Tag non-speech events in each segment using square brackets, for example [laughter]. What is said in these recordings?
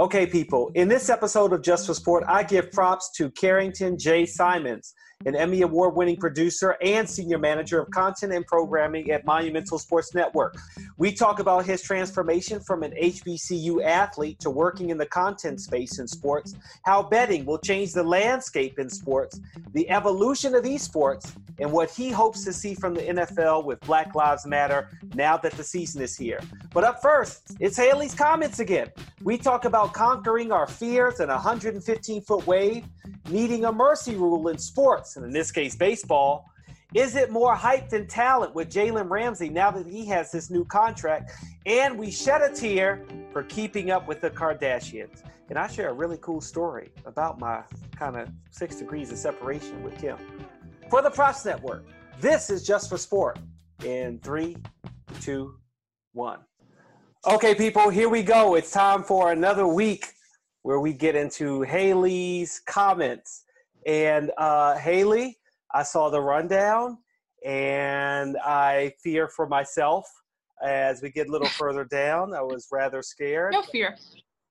Okay, people, in this episode of Just for Sport, I give props to Carrington J. Simons, an Emmy Award winning producer and senior manager of content and programming at Monumental Sports Network. We talk about his transformation from an HBCU athlete to working in the content space in sports, how betting will change the landscape in sports, the evolution of esports, and what he hopes to see from the NFL with Black Lives Matter now that the season is here. But up first, it's Haley's comments again. We talk about conquering our fears in a 115 foot wave, needing a mercy rule in sports, and in this case, baseball. Is it more hype than talent with Jalen Ramsey now that he has this new contract? And we shed a tear for keeping up with the Kardashians. And I share a really cool story about my kind of six degrees of separation with Kim. For the Props Network, this is Just for Sport. In three, two, one. Okay, people, here we go. It's time for another week where we get into Haley's comments. And uh, Haley, I saw the rundown and I fear for myself as we get a little further down. I was rather scared. No fear.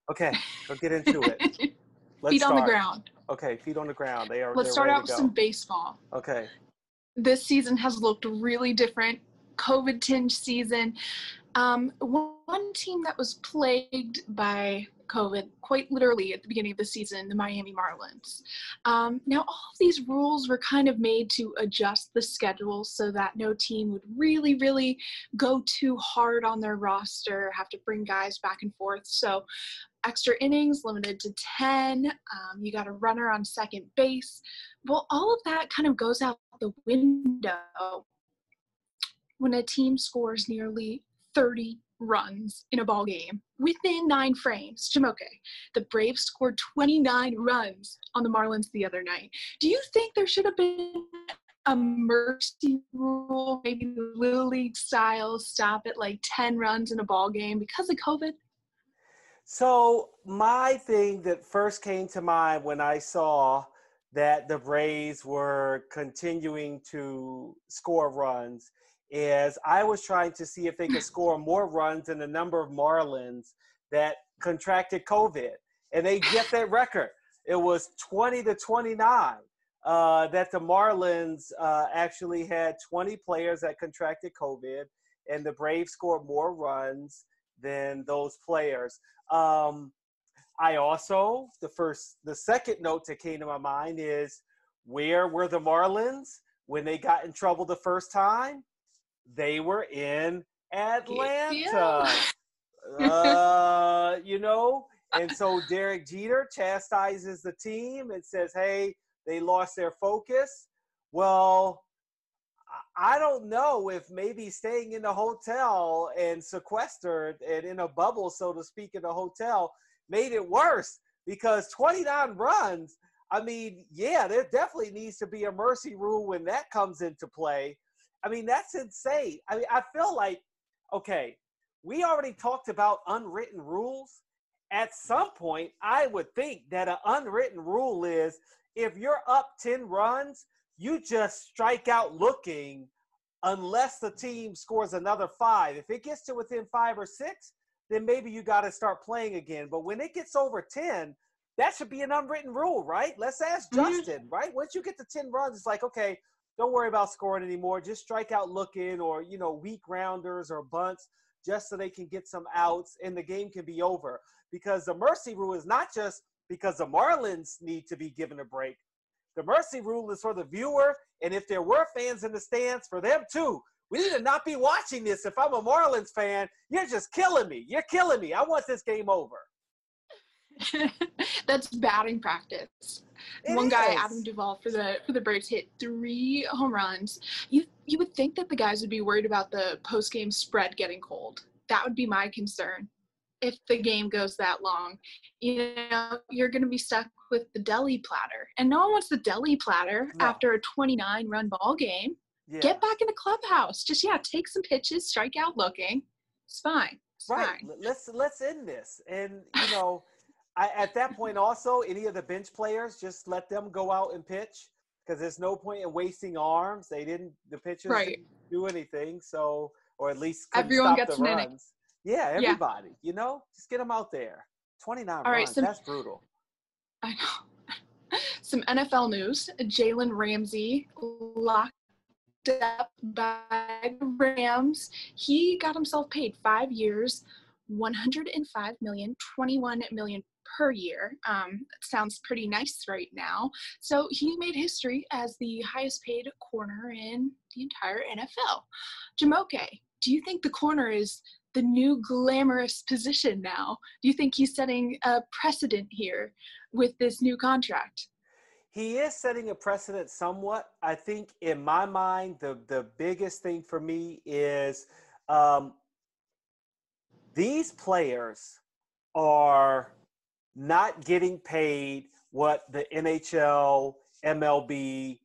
Okay, let's get into it. [laughs] Let's feet start. on the ground. Okay, feet on the ground. They are. Let's start out with some baseball. Okay. This season has looked really different. COVID tinged season. Um, one team that was plagued by COVID quite literally at the beginning of the season, the Miami Marlins. Um, now, all of these rules were kind of made to adjust the schedule so that no team would really, really go too hard on their roster, have to bring guys back and forth. So, extra innings limited to 10, um, you got a runner on second base. Well, all of that kind of goes out the window when a team scores nearly 30 runs in a ball game within nine frames. Jumoke, the Braves scored 29 runs on the Marlins the other night. Do you think there should have been a mercy rule, maybe the Little League style, stop at like 10 runs in a ball game because of COVID? So, my thing that first came to mind when I saw that the Braves were continuing to score runs is I was trying to see if they could score more runs than the number of Marlins that contracted COVID, and they get that record. It was 20 to 29 uh, that the Marlins uh, actually had 20 players that contracted COVID, and the Braves scored more runs than those players. Um, I also the first, the second note that came to my mind is where were the Marlins when they got in trouble the first time? They were in Atlanta. uh, you know, [laughs] and so Derek Jeter chastises the team and says, "Hey, they lost their focus." Well, I don't know if maybe staying in the hotel and sequestered and in a bubble, so to speak, in the hotel made it worse because 29 runs. I mean, yeah, there definitely needs to be a mercy rule when that comes into play. I mean, that's insane. I mean, I feel like, okay, we already talked about unwritten rules. At some point, I would think that an unwritten rule is if you're up 10 runs, you just strike out looking unless the team scores another five. If it gets to within five or six, then maybe you got to start playing again. But when it gets over 10, that should be an unwritten rule, right? Let's ask mm-hmm. Justin, right? Once you get to 10 runs, it's like, okay, don't worry about scoring anymore. Just strike out looking or, you know, weak rounders or bunts just so they can get some outs and the game can be over. Because the mercy rule is not just because the Marlins need to be given a break. The mercy rule is for the viewer, and if there were fans in the stands, for them too. We need to not be watching this. If I'm a Marlins fan, you're just killing me. You're killing me. I want this game over. [laughs] That's batting practice. It One is. guy, Adam Duvall, for the for the Braves, hit three home runs. You you would think that the guys would be worried about the post game spread getting cold. That would be my concern. If the game goes that long, you know, you're going to be stuck with the deli platter, and no one wants the deli platter no. after a 29 run ball game. Yeah. Get back in the clubhouse. Just yeah, take some pitches, strike out looking. It's fine. It's right. Fine. Let's let's end this. And you know. I, at that point, also, any of the bench players, just let them go out and pitch because there's no point in wasting arms. They didn't, the pitchers right. didn't do anything. So, or at least everyone gets the an runs. Inning. Yeah, everybody, yeah. you know, just get them out there. 29 All runs. Right, some, that's brutal. [laughs] I know. some NFL news. Jalen Ramsey locked up by the Rams. He got himself paid five years, 105 million, 21 million per year. Um, sounds pretty nice right now. So he made history as the highest paid corner in the entire NFL. Jumoke, do you think the corner is the new glamorous position now? Do you think he's setting a precedent here with this new contract? He is setting a precedent somewhat. I think in my mind, the, the biggest thing for me is um, these players are not getting paid what the NHL, MLB,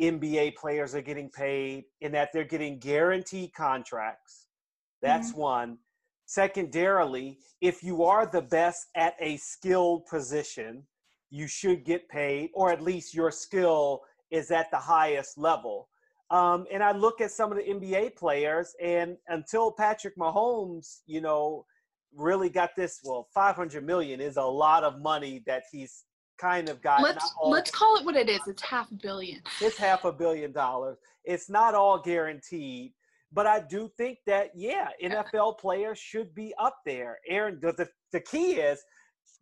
NBA players are getting paid, in that they're getting guaranteed contracts. That's mm-hmm. one. Secondarily, if you are the best at a skilled position, you should get paid, or at least your skill is at the highest level. Um, and I look at some of the NBA players, and until Patrick Mahomes, you know, really got this, well, 500 million is a lot of money that he's kind of got. Let's let's call it what it is. It's half a billion. It's half a billion dollars. It's not all guaranteed, but I do think that yeah, NFL players should be up there. Aaron, the the, the key is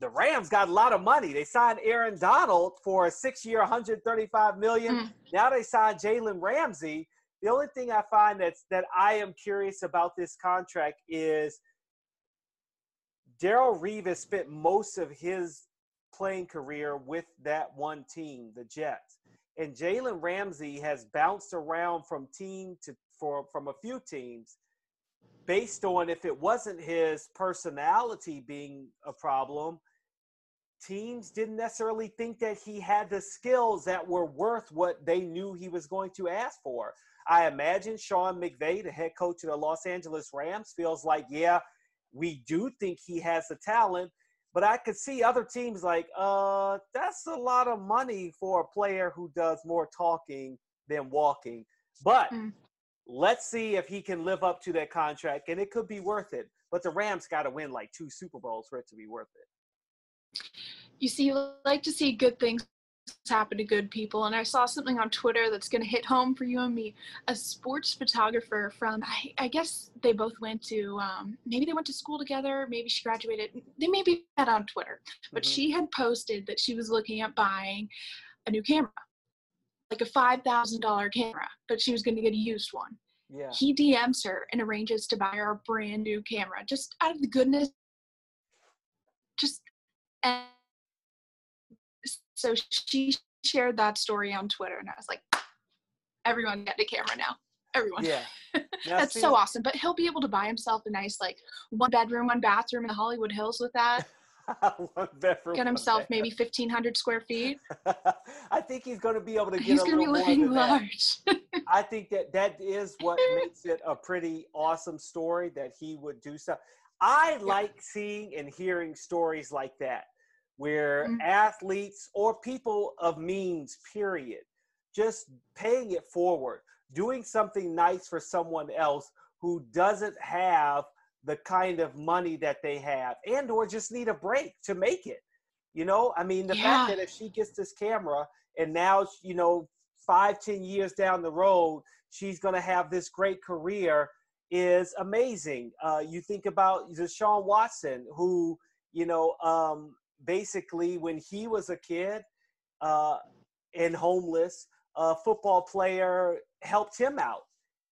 the Rams got a lot of money. They signed Aaron Donald for a six-year, 135 million. Mm. Now they signed Jalen Ramsey. The only thing I find that's that I am curious about this contract is Darrelle Revis spent most of his playing career with that one team, the Jets. And Jalen Ramsey has bounced around from team to for from a few teams based on if it wasn't his personality being a problem, teams didn't necessarily think that he had the skills that were worth what they knew he was going to ask for. I imagine Sean McVay, the head coach of the Los Angeles Rams, feels like, yeah, we do think he has the talent, but I could see other teams like, uh, that's a lot of money for a player who does more talking than walking. But mm. let's see if he can live up to that contract, and it could be worth it. But the Rams got to win like two Super Bowls for it to be worth it. You see, you like to see good things happen to good people. And I saw something on Twitter that's going to hit home for you and me. A sports photographer from, I, I guess they both went to, um, maybe they went to school together, maybe she graduated. They maybe met on Twitter, but mm-hmm. she had posted that she was looking at buying a new camera, like a $5,000 camera, but she was going to get a used one. Yeah. He DMs her and arranges to buy her a brand new camera just out of the goodness. Just and so she shared that story on Twitter, and I was like, everyone get a camera now. Everyone. Yeah. [laughs] That's so awesome. But he'll be able to buy himself a nice, like, one bedroom, one bathroom in the Hollywood Hills with that. [laughs] one bedroom. Get himself maybe 1,500 square feet. [laughs] I think he's going to be able to get he's going to be living large. I think that that is what makes it a pretty awesome story that he would do so. I yeah. like seeing and hearing stories like that where mm-hmm. athletes or people of means, period, just paying it forward, doing something nice for someone else who doesn't have the kind of money that they have and or just need a break to make it. You know, I mean, the yeah. fact that if she gets this camera and now, you know, five, ten years down the road, she's going to have this great career is amazing. Uh, you think about Deshaun Watson, who, you know, um, basically when he was a kid uh, and homeless, a football player helped him out.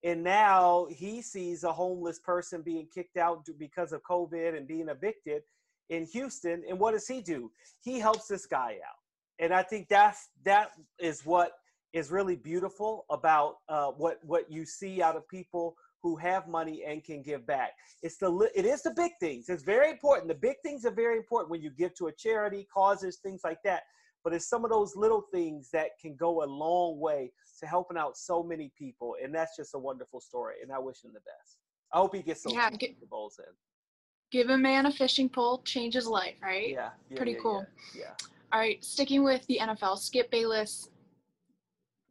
And now he sees a homeless person being kicked out because of COVID and being evicted in Houston. And what does he do? He helps this guy out. And I think that's that is what is really beautiful about uh, what what you see out of people who have money and can give back. It's the it is the big things. It's very important. The big things are very important when you give to a charity, causes, things like that. But it's some of those little things that can go a long way to helping out so many people, and that's just a wonderful story. And I wish him the best. I hope he gets some yeah, get, bowls in. Give a man a fishing pole, change his life, right? Yeah, yeah pretty yeah, cool. Yeah, yeah. All right, sticking with the NFL, Skip Bayless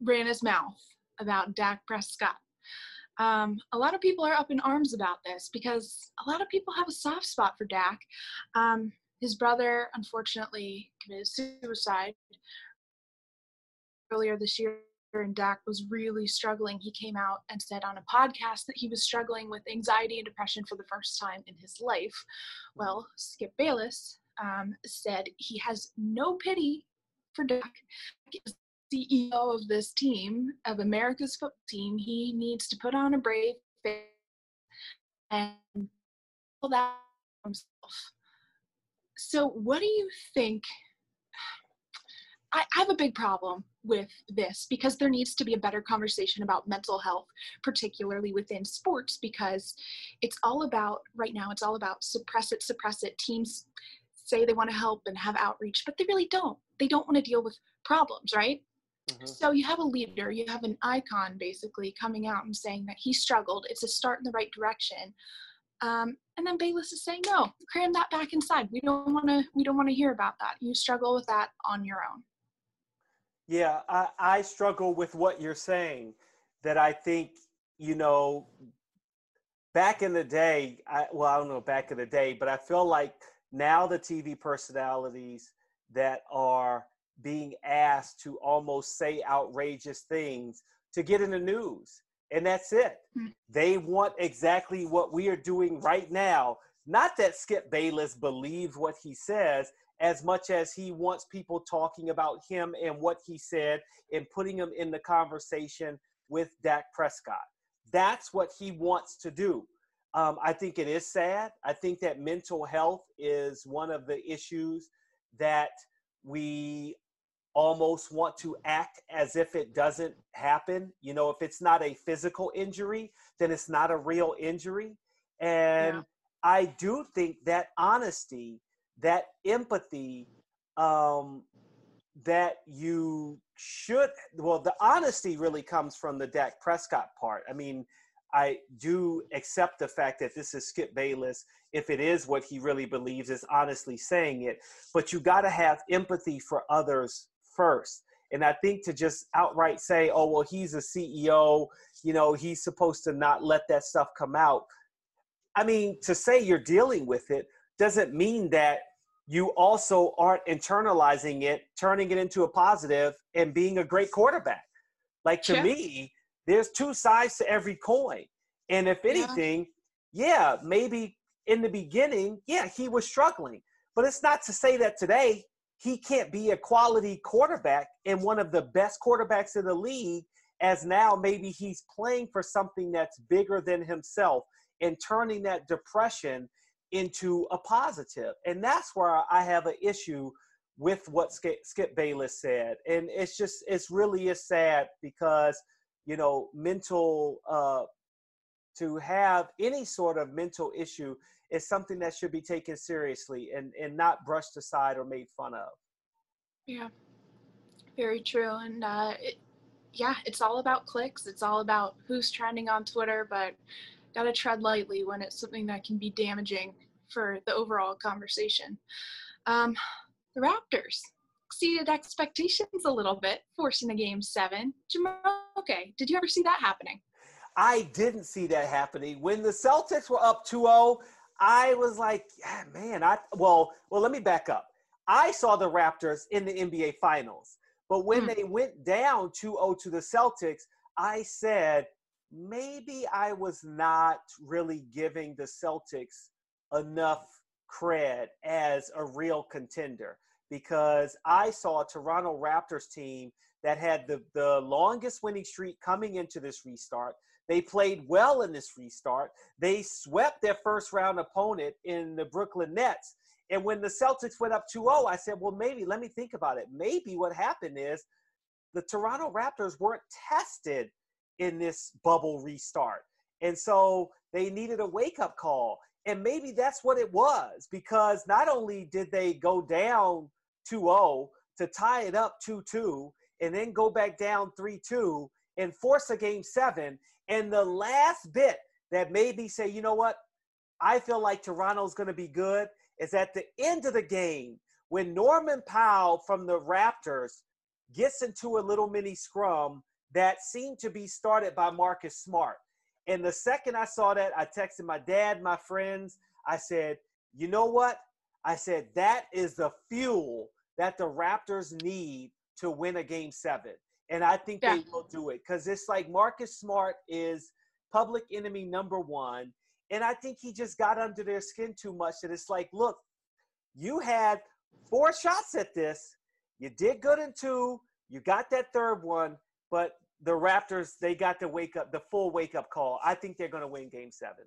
ran his mouth about Dak Prescott um, a lot of people are up in arms about this because a lot of people have a soft spot for Dak. Um, his brother unfortunately committed suicide earlier this year and Dak was really struggling, he came out and said on a podcast that he was struggling with anxiety and depression for the first time in his life. Well, Skip Bayless um, said he has no pity for Dak. As CEO of this team, of America's football team, he needs to put on a brave face and all that himself. So, what do you think I, I have a big problem with this because there needs to be a better conversation about mental health, particularly within sports, because it's all about, right now, it's all about suppress it, suppress it. Teams say they want to help and have outreach, but they really don't. They don't want to deal with problems, right? Mm-hmm. So you have a leader, you have an icon basically coming out and saying that he struggled. It's a start in the right direction. Um, and then Bayless is saying, no, cram that back inside. We don't want to. We don't want to hear about that. You struggle with that on your own. Yeah, I, I struggle with what you're saying. That I think, you know, back in the day, I, well, I don't know back in the day, but I feel like now the TV personalities that are being asked to almost say outrageous things to get in the news. And that's it. Mm-hmm. They want exactly what we are doing right now. Not that Skip Bayless believes what he says, as much as he wants people talking about him and what he said and putting him in the conversation with Dak Prescott. That's what he wants to do. Um, I think it is sad. I think that mental health is one of the issues that we almost want to act as if it doesn't happen. You know, if it's not a physical injury, then it's not a real injury. And yeah. I do think that honesty that empathy um, that you should well the honesty really comes from the Dak Prescott part. I mean, I do accept the fact that this is Skip Bayless if it is what he really believes is honestly saying it, but you got to have empathy for others first. And I think to just outright say, "Oh, well, he's a CEO, you know, he's supposed to not let that stuff come out." I mean, to say you're dealing with it doesn't mean that you also aren't internalizing it, turning it into a positive, and being a great quarterback. Like to me, there's two sides to every coin. And if anything, yeah. yeah, maybe in the beginning, yeah, he was struggling. But it's not to say that today he can't be a quality quarterback and one of the best quarterbacks in the league, as now maybe he's playing for something that's bigger than himself and turning that depression into a positive. And that's where I have an issue with what Skip, Skip Bayless said. And it's just, it's really is sad because, you know, mental, uh, to have any sort of mental issue is something that should be taken seriously and, and not brushed aside or made fun of. Yeah, very true. And uh, it, yeah, it's all about clicks. It's all about who's trending on Twitter, but got to tread lightly when it's something that can be damaging for the overall conversation. Um, the Raptors exceeded expectations a little bit, forcing a game seven. Jamal, Okay, did you ever see that happening? I didn't see that happening. When the Celtics were up 2-0, I was like, yeah, man, I well, well, let me back up. I saw the Raptors in the NBA finals. But when mm. they went down 2-0 to the Celtics, I said, maybe I was not really giving the Celtics enough cred as a real contender because I saw a Toronto Raptors team that had the, the longest winning streak coming into this restart. They played well in this restart. They swept their first round opponent in the Brooklyn Nets. And when the Celtics went up 2 0, I said, well, maybe, let me think about it. Maybe what happened is the Toronto Raptors weren't tested in this bubble restart. And so they needed a wake up call. And maybe that's what it was because not only did they go down 2 0 to tie it up 2 2 and then go back down 3 2 and force a game seven. And the last bit that made me say, you know what? I feel like Toronto's going to be good is at the end of the game when Norman Powell from the Raptors gets into a little mini scrum that seemed to be started by Marcus Smart. And the second I saw that, I texted my dad, my friends. I said, you know what? I said that is the fuel that the Raptors need to win a game seven. And I think yeah. they will do it because it's like Marcus Smart is public enemy number one. And I think he just got under their skin too much that it's like, look, you had four shots at this. You did good in two. You got that third one, but the Raptors, they got the wake up, the full wake up call. I think they're going to win game seven.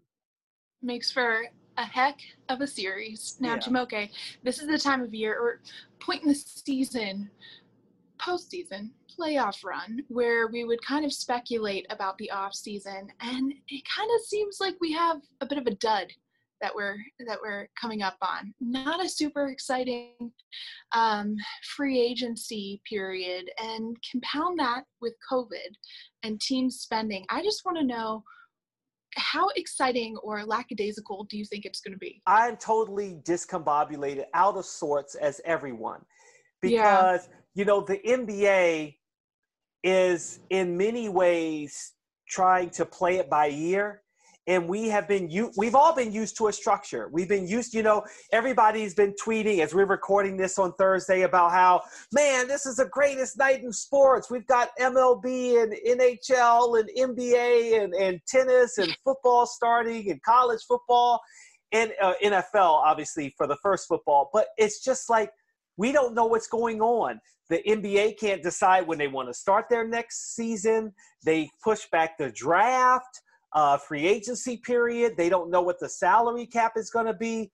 Makes for a heck of a series. Now, yeah. Jumoke, this is the time of year or point in the season, postseason, playoff run, where we would kind of speculate about the off season, and it kind of seems like we have a bit of a dud that we're that we're coming up on. Not a super exciting um, free agency period, and compound that with COVID and team spending. I just want to know how exciting or lackadaisical do you think it's going to be? I'm totally discombobulated, out of sorts as everyone, because yeah. You know the NBA is in many ways trying to play it by ear. And we have been we've all been used to a structure. We've been used you know everybody's been tweeting as we're recording this on thursday about how man this is the greatest night in sports. We've got mlb and nhl and nba and, and tennis and football starting and college football and uh, nfl obviously for the first football. But it's just like we don't know what's going on the NBA can't decide when they want to start their next season. They push back the draft uh, free agency period. They don't know what the salary cap is going to be.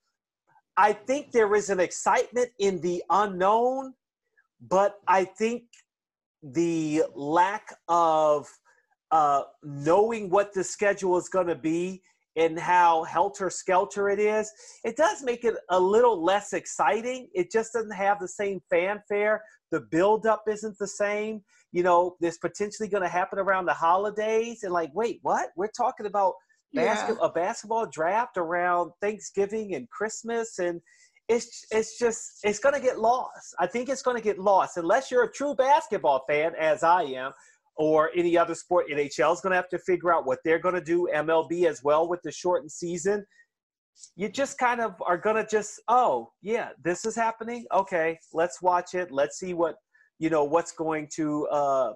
I think there is an excitement in the unknown, but I think the lack of uh, knowing what the schedule is going to be and how helter skelter it is, it does make it a little less exciting. It just doesn't have the same fanfare. The buildup isn't the same you know, this potentially going to happen around the holidays. And like, wait, what? We're talking about basket, yeah. a basketball draft around Thanksgiving and Christmas. And it's, it's just, it's going to get lost. I think it's going to get lost unless you're a true basketball fan, as I am, or any other sport. NHL is going to have to figure out what they're going to do. MLB as well with the shortened season. You just kind of are going to just, oh, yeah, this is happening. Okay, let's watch it. Let's see what you know what's going to uh,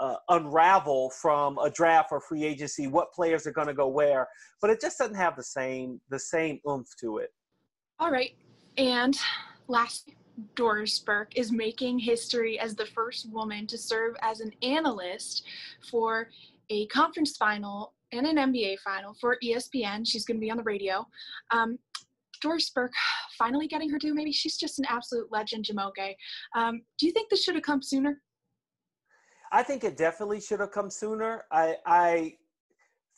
uh, unravel from a draft or free agency, what players are going to go where, but it just doesn't have the same the same oomph to it. All right, and last, Doris Burke is making history as the first woman to serve as an analyst for a conference final and an NBA final for ESPN. She's going to be on the radio. Um, Doris Burke finally getting her due. Maybe she's just an absolute legend, Jumoke. Um, do you think this should have come sooner? I think it definitely should have come sooner. I, I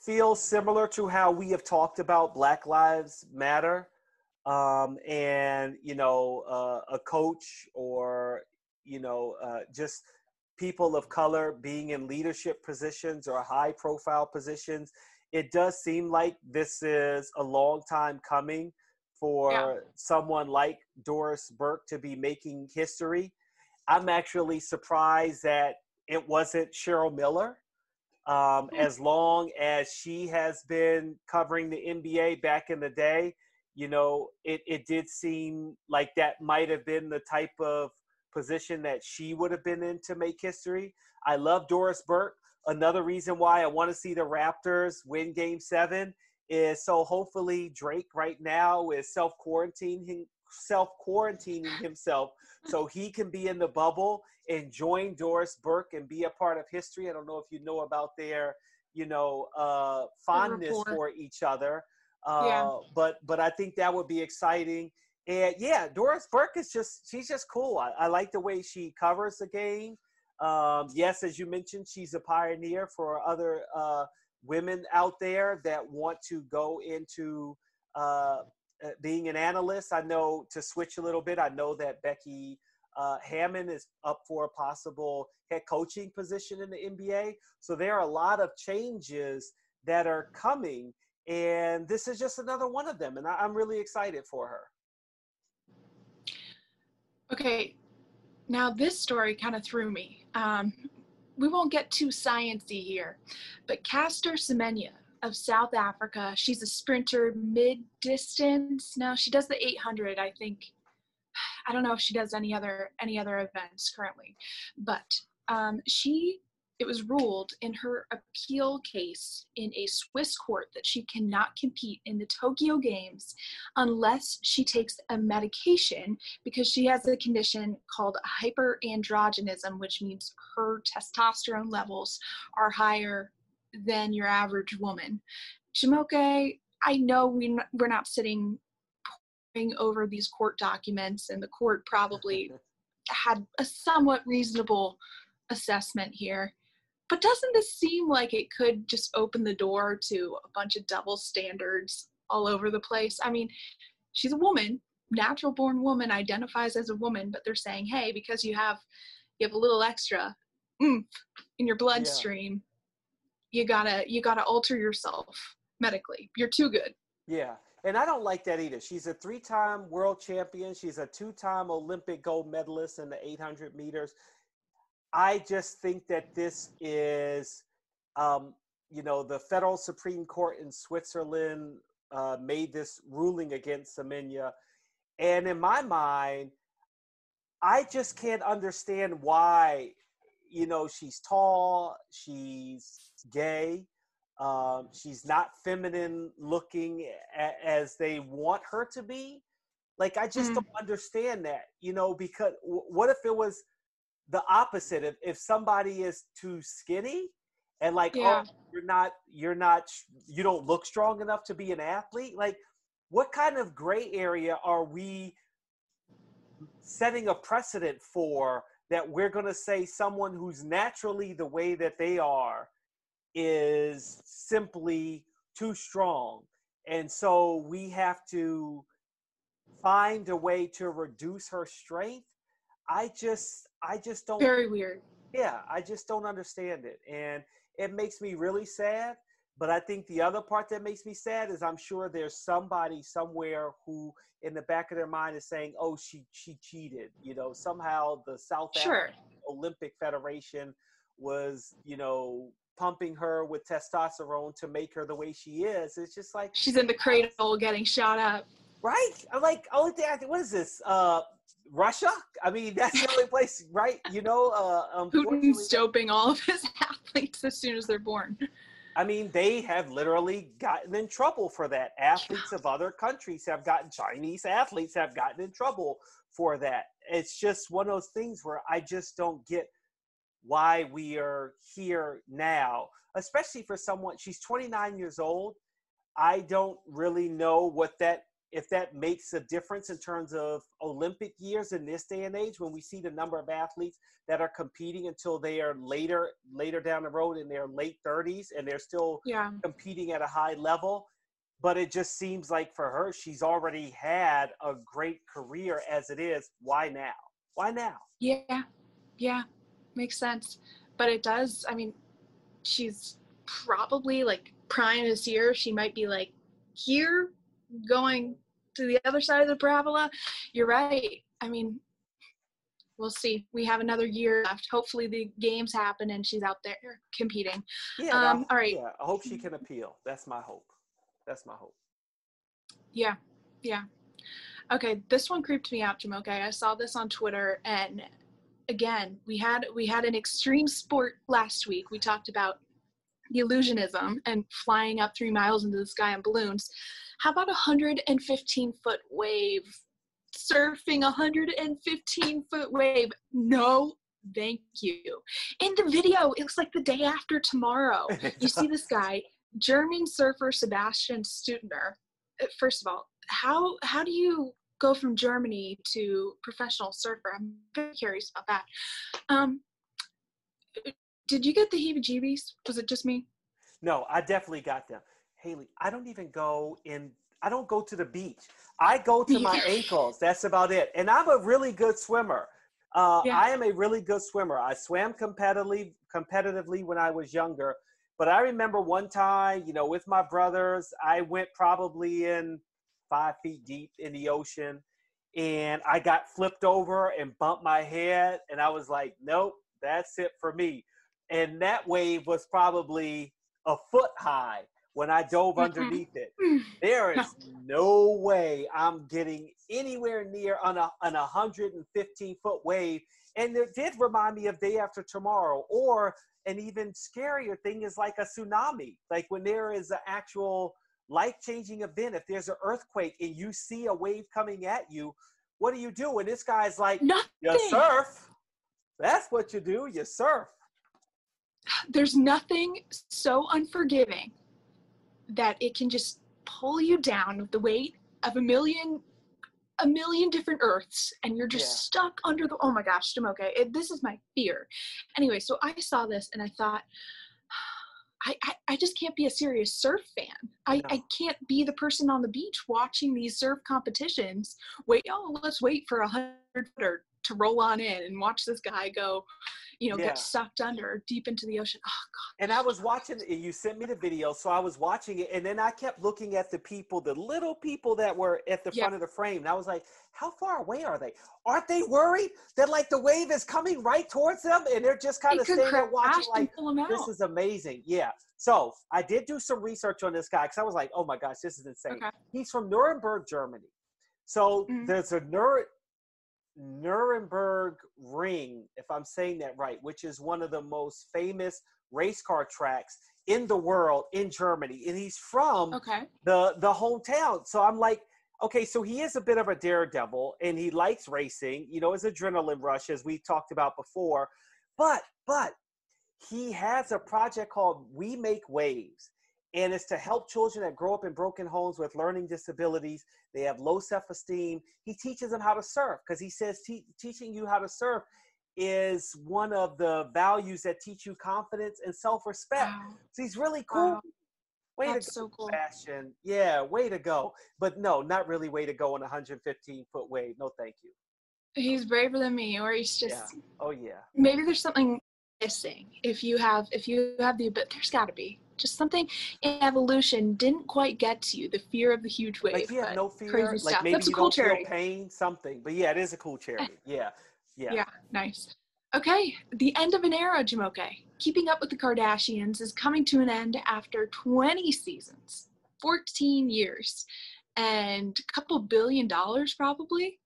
feel similar to how we have talked about Black Lives Matter, um, and you know, uh, a coach or you know, uh, just people of color being in leadership positions or high profile positions. It does seem like this is a long time coming for yeah. someone like Doris Burke to be making history. I'm actually surprised that it wasn't Cheryl Miller. Um, hmm. as long as she has been covering the NBA back in the day, you know, it, it did seem like that might have been the type of position that she would have been in to make history. I love Doris Burke. Another reason why I want to see the Raptors win game seven is so hopefully Drake right now is self quarantining self quarantining himself so [laughs] he can be in the bubble and join Doris Burke and be a part of history. I don't know if you know about their you know uh, fondness for each other, uh, yeah. but but I think that would be exciting. And yeah, Doris Burke is just she's just cool. I, I like the way she covers the game. Um, yes, as you mentioned, she's a pioneer for other uh, women out there that want to go into uh, uh, being an analyst. I know to switch a little bit, I know that Becky uh, Hammon is up for a possible head coaching position in the NBA. So there are a lot of changes that are coming, and this is just another one of them. And I, am really excited for her. Okay, now this story kind of threw me. Um, we won't get too sciency here, but Caster Semenya, of South Africa. She's a sprinter mid distance. No, she does the 800, I think. I don't know if she does any other any other events currently, but um, she it was ruled in her appeal case in a Swiss court that she cannot compete in the Tokyo Games unless she takes a medication because she has a condition called hyperandrogenism, which means her testosterone levels are higher than your average woman. Jumoke, I know we, we're not sitting pouring over these court documents, and the court probably [laughs] had a somewhat reasonable assessment here. But doesn't this seem like it could just open the door to a bunch of double standards all over the place? I mean, she's a woman, natural born woman, identifies as a woman, but they're saying, hey, because you have you have a little extra oomph in your bloodstream, yeah. you gotta you gotta alter yourself medically. You're too good. Yeah. And I don't like that either. She's a three time world champion. She's a two time Olympic gold medalist in the 800 meters. I just think that this is, um, you know, the federal Supreme Court in Switzerland uh, made this ruling against Semenya. And in my mind, I just can't understand why, you know, she's tall, she's gay, um, she's not feminine looking a- as they want her to be. Like, I just mm. don't understand that, you know, because w- what if it was the opposite if, if somebody is too skinny and like oh, yeah. oh you're not you're not you don't look strong enough to be an athlete like what kind of gray area are we setting a precedent for that we're going to say someone who's naturally the way that they are is simply too strong and so we have to find a way to reduce her strength I just I just don't very weird. Yeah, I just don't understand it. And it makes me really sad. But I think the other part that makes me sad is I'm sure there's somebody somewhere who in the back of their mind is saying, Oh, she she cheated. You know, somehow the South sure. African Olympic Federation was, you know, pumping her with testosterone to make her the way she is. It's just like she's in the cradle getting shot up. Right? I'm like, only thing I think, what is this? Uh Russia? I mean, that's the only place, right? You know, uh, [laughs] Putin's doping all of his [laughs] athletes as soon as they're born. I mean, they have literally gotten in trouble for that. Athletes of other countries have gotten, Chinese athletes have gotten in trouble for that. It's just one of those things where I just don't get why we are here now, especially for someone, she's 29 years old. I don't really know what that if that makes a difference in terms of Olympic years in this day and age when we see the number of athletes that are competing until they are later later down the road in their late 30s and they're still yeah. competing at a high level. But it just seems like for her she's already had a great career as it is. Why now? Why now? Yeah. Yeah. Makes sense. But it does i mean she's probably like prime this year. She might be like here going to the other side of the parabola, you're right. I mean, we'll see. We have another year left. Hopefully, the games happen and she's out there competing. Yeah. Um, all right. Yeah, I hope she can appeal. That's my hope. That's my hope. Yeah. Yeah. Okay, this one creeped me out, Jumoke. I saw this on Twitter, and again, we had we had an extreme sport last week. We talked about the illusionism and flying up three miles into the sky on balloons. How about a 115 foot wave? Surfing a 115 foot wave. No, thank you. In the video, it looks like the day after tomorrow. you see this [laughs] guy, German surfer Sebastian Steudtner. Uh, first of all, how how do you go from Germany to professional surfer? I'm very curious about that. Um, did you get the heebie-jeebies? Was it just me? No, I definitely got them. Haley, I don't even go in. I don't go to the beach. I go [laughs] to my ankles. That's about it. And I'm a really good swimmer. Uh, yeah. I am a really good swimmer. I swam competitively, competitively when I was younger. But I remember one time, you know, with my brothers, I went probably in five feet deep in the ocean, and I got flipped over and bumped my head, and I was like, nope, that's it for me. And that wave was probably a foot high when I dove underneath it. [sighs] There is no way I'm getting anywhere near on a on a 115 foot wave. And it did remind me of Day After Tomorrow, or an even scarier thing is like a tsunami. Like when there is an actual life changing event, if there's an earthquake and you see a wave coming at you, what do you do? And this guy's like, Nothing. you surf. That's what you do. You surf. There's nothing so unforgiving that it can just pull you down with the weight of a million a million different earths and you're just Yeah. stuck under the oh my gosh Demoke, it, this is my fear anyway so i saw this and i thought [sighs] I, I, I just can't be a serious surf fan. I, I can't be the person on the beach watching these surf competitions. Wait, oh, let's wait for a hundred footer to roll on in and watch this guy go, you know, Yeah. get sucked under deep into the ocean. Oh God. And I was watching, you sent me the video, so I was watching it, and then I kept looking at the people, the little people that were at the Yeah. front of the frame. And I was like, how far away are they? Aren't they worried that like the wave is coming right towards them and they're just kind of standing there watching like, pull him out. this is amazing. Yeah. So I did do some research on this guy because I was like, oh my gosh, this is insane. Okay. He's from Nuremberg, Germany. So Mhm. there's a Nur- Nuremberg Ring, if I'm saying that right, which is one of the most famous race car tracks in the world in Germany. And he's from okay. the the hometown. So I'm like, okay, so he is a bit of a daredevil and he likes racing, you know, his adrenaline rush as we talked about before. But but he has a project called We Make Waves. And it's to help children that grow up in broken homes with learning disabilities. They have low self-esteem. He teaches them how to surf because he says te- teaching you how to surf is one of the values that teach you confidence and self-respect. Wow. So he's really cool. Wow. Way That's to so cool. fashion. Yeah, way to go. But no, not really way to go on a 115 foot wave. No, thank you. He's braver than me, or he's just Yeah. Oh yeah. maybe there's something missing. If you have if you have the but there's gotta be. Just something in evolution didn't quite get to you, the fear of the huge wave. Like you have no fear. crazy Like stuff. maybe That's a you cool don't feel pain, something. But yeah, it is a cool charity. [laughs] Yeah. Yeah. Yeah, nice. Okay, the end of an era, Jumoke. Keeping Up with the Kardashians is coming to an end after 20 seasons, 14 years, and a couple billion dollars probably.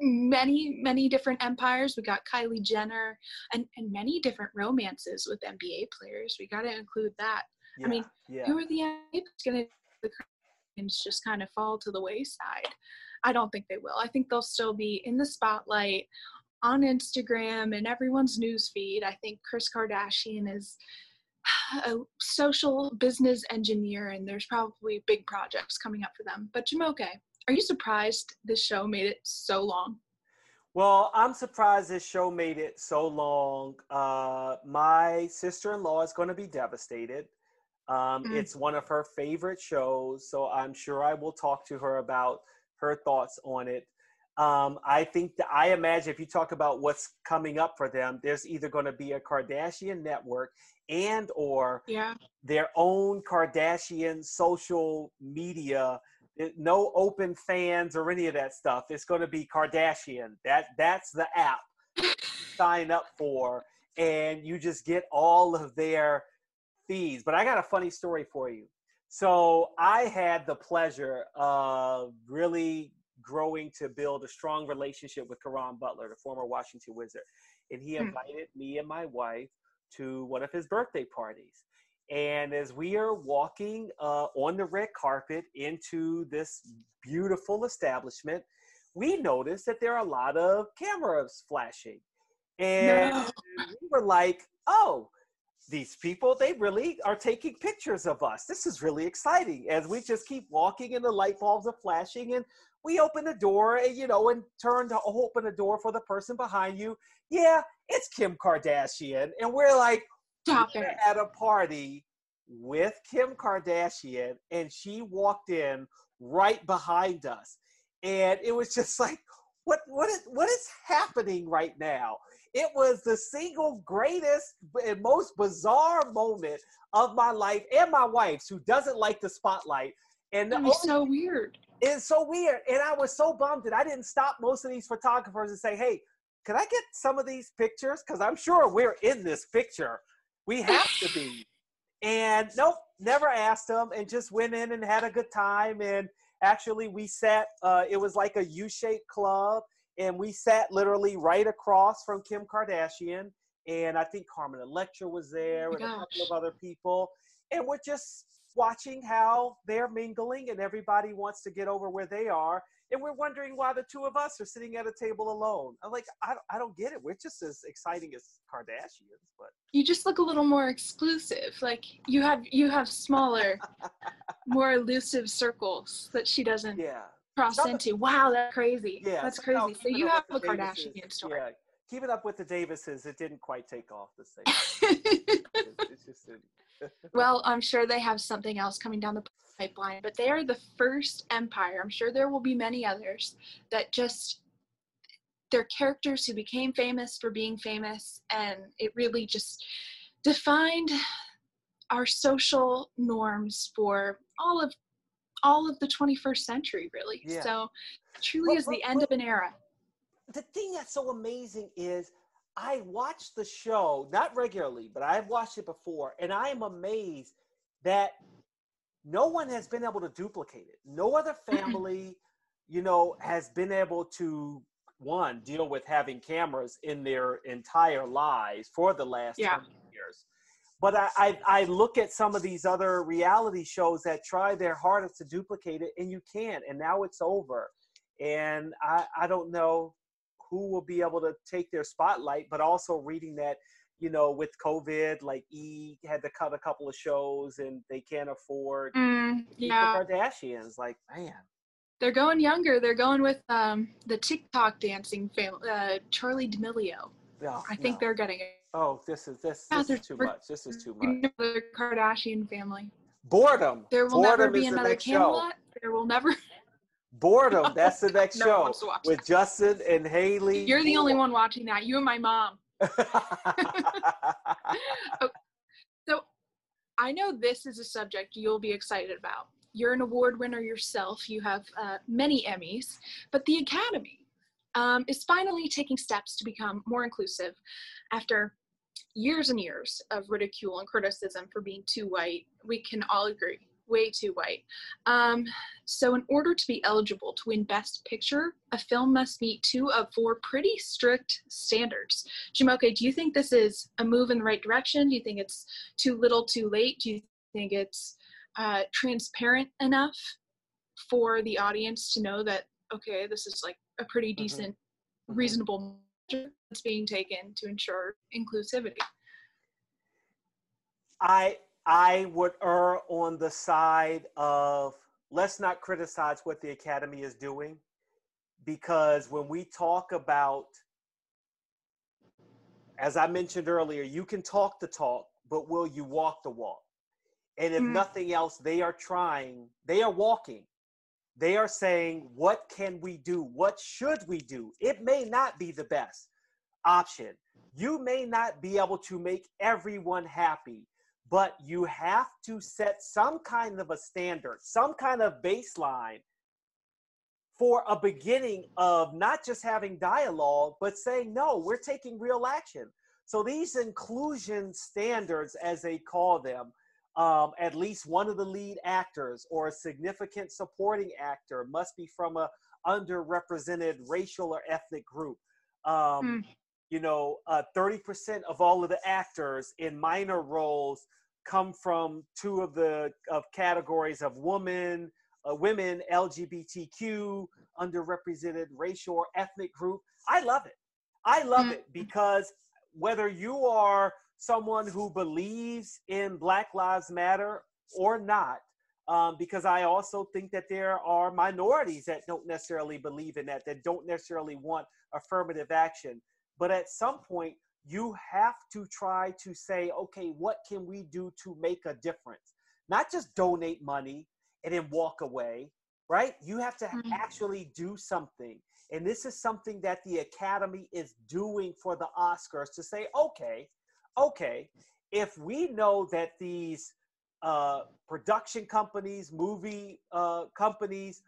Many, many different empires. We got Kylie Jenner and, and many different romances with NBA players. We got to include that. yeah. mean, yeah. Who are the NBA going to the Kardashians just kind of fall to the wayside? I don't think they will. I think they'll still be in the spotlight on Instagram and everyone's news feed. I think Kris Kardashian is [sighs] a social business engineer and there's probably big projects coming up for them. But Jumoke, are you surprised this show made it so long? Well, I'm surprised this show made it so long. Uh, my sister-in-law is going to be devastated. Um, Mm. It's one of her favorite shows, so I'm sure I will talk to her about her thoughts on it. Um, I think that I imagine if you talk about what's coming up for them, there's either going to be a Kardashian network and or Yeah. their own Kardashian social media. It- no open fans or any of that stuff. It's going to be Kardashian. That that's the app [laughs] sign up for, and you just get all of their feeds. But I got a funny story for you. So I had the pleasure of really growing to build a strong relationship with Caron Butler, the former Washington Wizard, and he Hmm. invited me and my wife to one of his birthday parties. And as we are walking uh, on the red carpet into this beautiful establishment, we noticed that there are a lot of cameras flashing. And No. we were like, oh, these people, they really are taking pictures of us. This is really exciting. As we just keep walking and the light bulbs are flashing, and we open the door and, you know, and turn to open the door for the person behind you. Yeah, it's Kim Kardashian. And we're like, Stop it. at a party with Kim Kardashian, and she walked in right behind us, and it was just [laughs] like, what what is what is happening right now? It was the single greatest and most bizarre moment of my life and my wife's, who doesn't like the spotlight. And be only so weird. it's so weird. And I was so bummed that I didn't stop most of these photographers and say, hey, can I get some of these pictures? Because I'm sure we're in this picture. We have to be. And [laughs] nope, never asked them, and just went in and had a good time. And actually, we sat. Uh, it was like a U-shaped club, and we sat literally right across from Kim Kardashian. And I think Carmen Electra was there, Oh and my a couple of other people. And we're just watching how they're mingling, and everybody wants to get over where they are. And we're wondering why the two of us are sitting at a table alone. I'm like, I don't, I don't get it. We're just as exciting as Kardashians, but You just look a little more exclusive. Like you have you have smaller, [laughs] more elusive circles that she doesn't yeah. cross Some- into. Wow, that's crazy. Yeah, that's crazy. So you have a the Davises- Kardashian story. Yeah, keeping up with the Davises, it didn't quite take off the same. It's, [laughs] it's just didn't. [laughs] well, I'm sure they have something else coming down the pipeline, but they are the first empire. I'm sure there will be many others that just they're characters who became famous for being famous, and it really just defined our social norms for all of all of the 21st century, really. Yeah. So, truly is the end of an era. the thing that's so amazing is I watched the show not regularly, but I've watched it before, and I am amazed that no one has been able to duplicate it. No other [clears throat] family, you know, has been able to one deal with having cameras in their entire lives for the last Yeah. 20 years. But I, I, I look at some of these other reality shows that try their hardest to duplicate it, and you can't. And now it's over. And I, I don't know who will be able to take their spotlight, but also reading that, you know, with COVID, like E had to cut a couple of shows and they can't afford Mm, yeah. the Kardashians. Like, man, They're going younger. They're going with um, the TikTok dancing family, uh, Charli D'Amelio. no, I think no. they're getting it. Oh, this is this, Yeah, this is too much. This is too much. The Kardashian family. Boredom. There will Boredom never be is the another next show. There will never. [laughs] Boredom. That's the next show with Justin and Haley. You're the only one watching that. You and my mom. [laughs] [laughs] So I know this is a subject you'll be excited about. You're an award winner yourself. You have uh, many Emmys, but the Academy um, is finally taking steps to become more inclusive after years and years of ridicule and criticism for being too white. We can all agree, way too white. Um, so, in order to be eligible to win Best Picture, a film must meet two of four pretty strict standards. Jumoke, do you think this is a move in the right direction? Do you think it's too little, too late? Do you think it's uh, transparent enough for the audience to know that okay, this is like a pretty decent, Mhm. reasonable measure that's being taken to ensure inclusivity? I I would err on the side of let's not criticize what the academy is doing because when we talk about as I mentioned earlier, you can talk the talk, but will you walk the walk? And if Mm. nothing else, they are trying, they are walking. They are saying, what can we do? What should we do? It may not be the best option. You may not be able to make everyone happy, but you have to set some kind of a standard, some kind of baseline for a beginning of not just having dialogue, but saying, no, we're taking real action. So these inclusion standards, as they call them, um, at least one of the lead actors or a significant supporting actor must be from a underrepresented racial or ethnic group. Um, You know, uh, 30% of all of the actors in minor roles come from two of the of categories of woman, uh, women, LGBTQ, underrepresented racial or ethnic group. I love it. I love Mm. it because whether you are someone who believes in Black Lives Matter or not, um, because I also think that there are minorities that don't necessarily believe in that, that don't necessarily want affirmative action. But at some point, you have to try to say, okay, what can we do to make a difference? Not just donate money and then walk away, right? You have to Mhm. actually do something. And this is something that the Academy is doing for the Oscars to say, okay, okay, if we know that these uh, production companies, movie uh, companies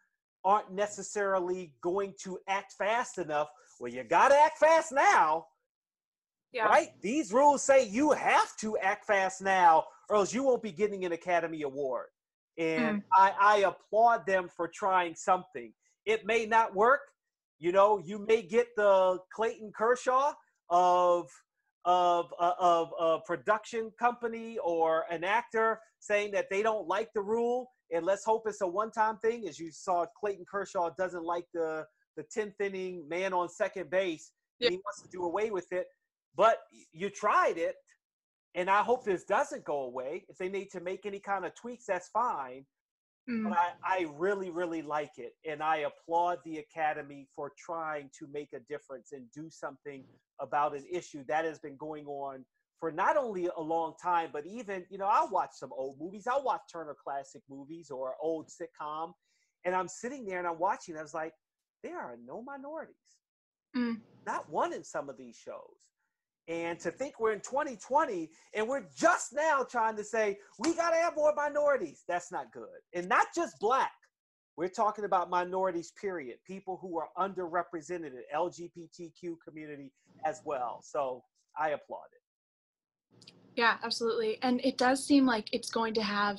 aren't necessarily going to act fast enough, well, you got to act fast now, Yeah. right? These rules say you have to act fast now, or else you won't be getting an Academy Award. And Mm. I, I applaud them for trying something. It may not work. You know, you may get the Clayton Kershaw of of uh, of a production company or an actor saying that they don't like the rule, and let's hope it's a one-time thing. As you saw, Clayton Kershaw doesn't like the the tenth inning man on second base. Yeah. He wants to do away with it, but you tried it, and I hope this doesn't go away. If they need to make any kind of tweaks, that's fine. Mm. But I, I really, really like it. And I applaud the Academy for trying to make a difference and do something about an issue that has been going on for not only a long time, but even, you know, I watch some old movies. I watch Turner Classic movies or old sitcom. And I'm sitting there and I'm watching. And I was like, there are no minorities. Mm. Not one in some of these shows. And to think we're in 2020 and we're just now trying to say we got to have more minorities, that's not good. And not just black. We're talking about minorities, period. People who are underrepresented in LGBTQ community as well. So I applaud it. Yeah, absolutely. And it does seem like it's going to have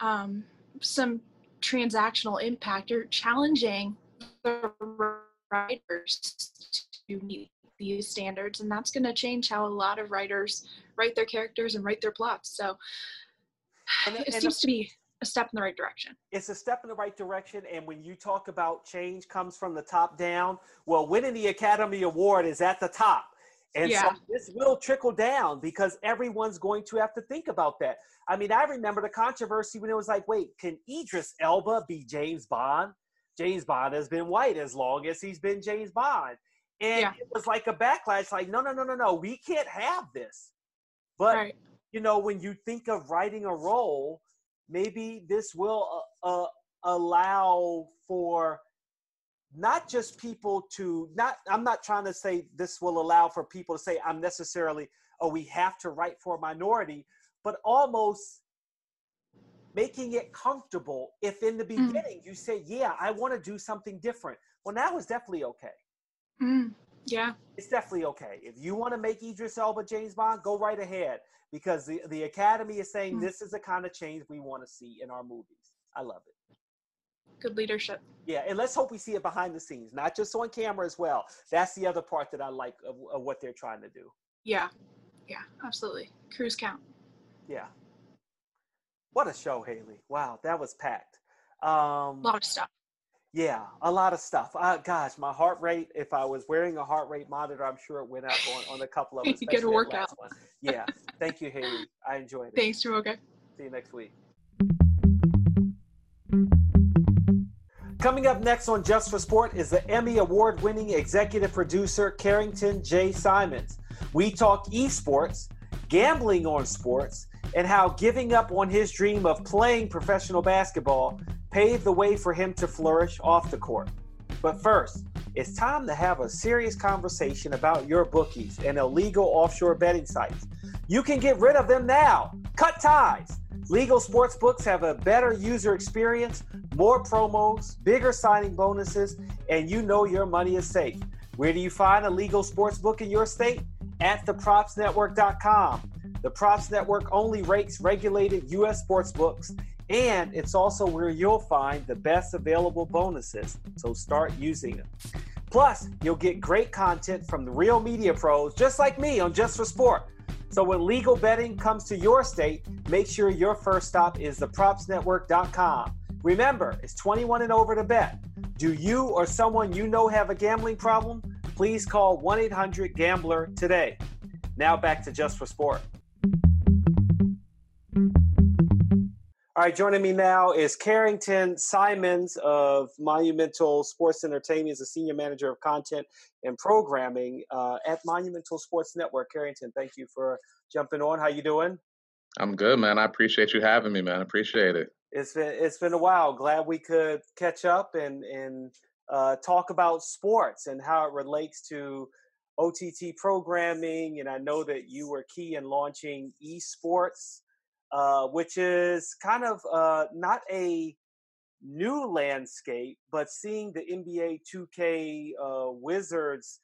um, some transactional impact. You're challenging the writers to meet these standards, and that's going to change how a lot of writers write their characters and write their plots. So [sighs] And- it and seems to be a step in the right direction. it's a step in the right direction. And when you talk about change comes from the top down, well, winning the Academy Award is at the top. And Yeah. so this will trickle down because everyone's going to have to think about that. I mean, I remember the controversy when it was like, wait, can Idris Elba be James Bond? James Bond has been white as long as he's been James Bond. And Yeah. it was like a backlash, like, no, no, no, no, no, we can't have this. But right. you know, when you think of writing a role, maybe this will uh, uh, allow for not just people to not. I'm not trying to say this will allow for people to say I'm necessarily, oh, we have to write for a minority, but almost making it comfortable. If in the Mm. beginning you say, yeah, I want to do something different, well, now it's definitely okay Mm. Yeah. it's definitely okay. If you want to make Idris Elba James Bond, go right ahead because the, the Academy is saying Mm. this is the kind of change we want to see in our movies. I love it. Good leadership. Yeah, and let's hope we see it behind the scenes, not just on camera as well. That's the other part that I like of, of what they're trying to do. Yeah. Yeah, absolutely. Cruise count. Yeah. What a show, Haley. Wow, that was packed. Um, A lot of stuff. Yeah, a lot of stuff. Uh, gosh, my heart rate, if I was wearing a heart rate monitor, I'm sure it went up on, on a couple of them. You get a workout. Yeah. Thank you, Haley. I enjoyed it. Thanks, Jumoke. See you next week. Coming up next on Just for Sport is the Emmy Award winning executive producer Carrington J. Symonds. We talk esports, gambling on sports, and how giving up on his dream of playing professional basketball paved the way for him to flourish off the court. But first, it's time to have a serious conversation about your bookies and illegal offshore betting sites. You can get rid of them now. Cut ties. Legal sports books have a better user experience, more promos, bigger signing bonuses, and you know your money is safe. Where do you find a legal sports book in your state? At thepropsnetwork.com. The Props Network only rates regulated U.S. sports books, and it's also where you'll find the best available bonuses. So start using them. Plus, you'll get great content from the real media pros, just like me on Just for Sport. So when legal betting comes to your state, make sure your first stop is thepropsnetwork.com. Remember, it's 21 and over to bet. Do you or someone you know have a gambling problem? Please call 1 800 Gambler today. Now back to Just for Sport. Right, joining me now is Carrington Symonds of Monumental Sports Entertainment, as a senior manager of content and programming uh, at Monumental Sports Network. Carrington, thank you for jumping on. How you doing? I'm good, man. I appreciate you having me, man. I appreciate it. It's been it's been a while. Glad we could catch up and and uh, talk about sports and how it relates to OTT programming. And I know that you were key in launching esports, uh, which is kind of uh, not a new landscape, but seeing the NBA 2K uh, Wizards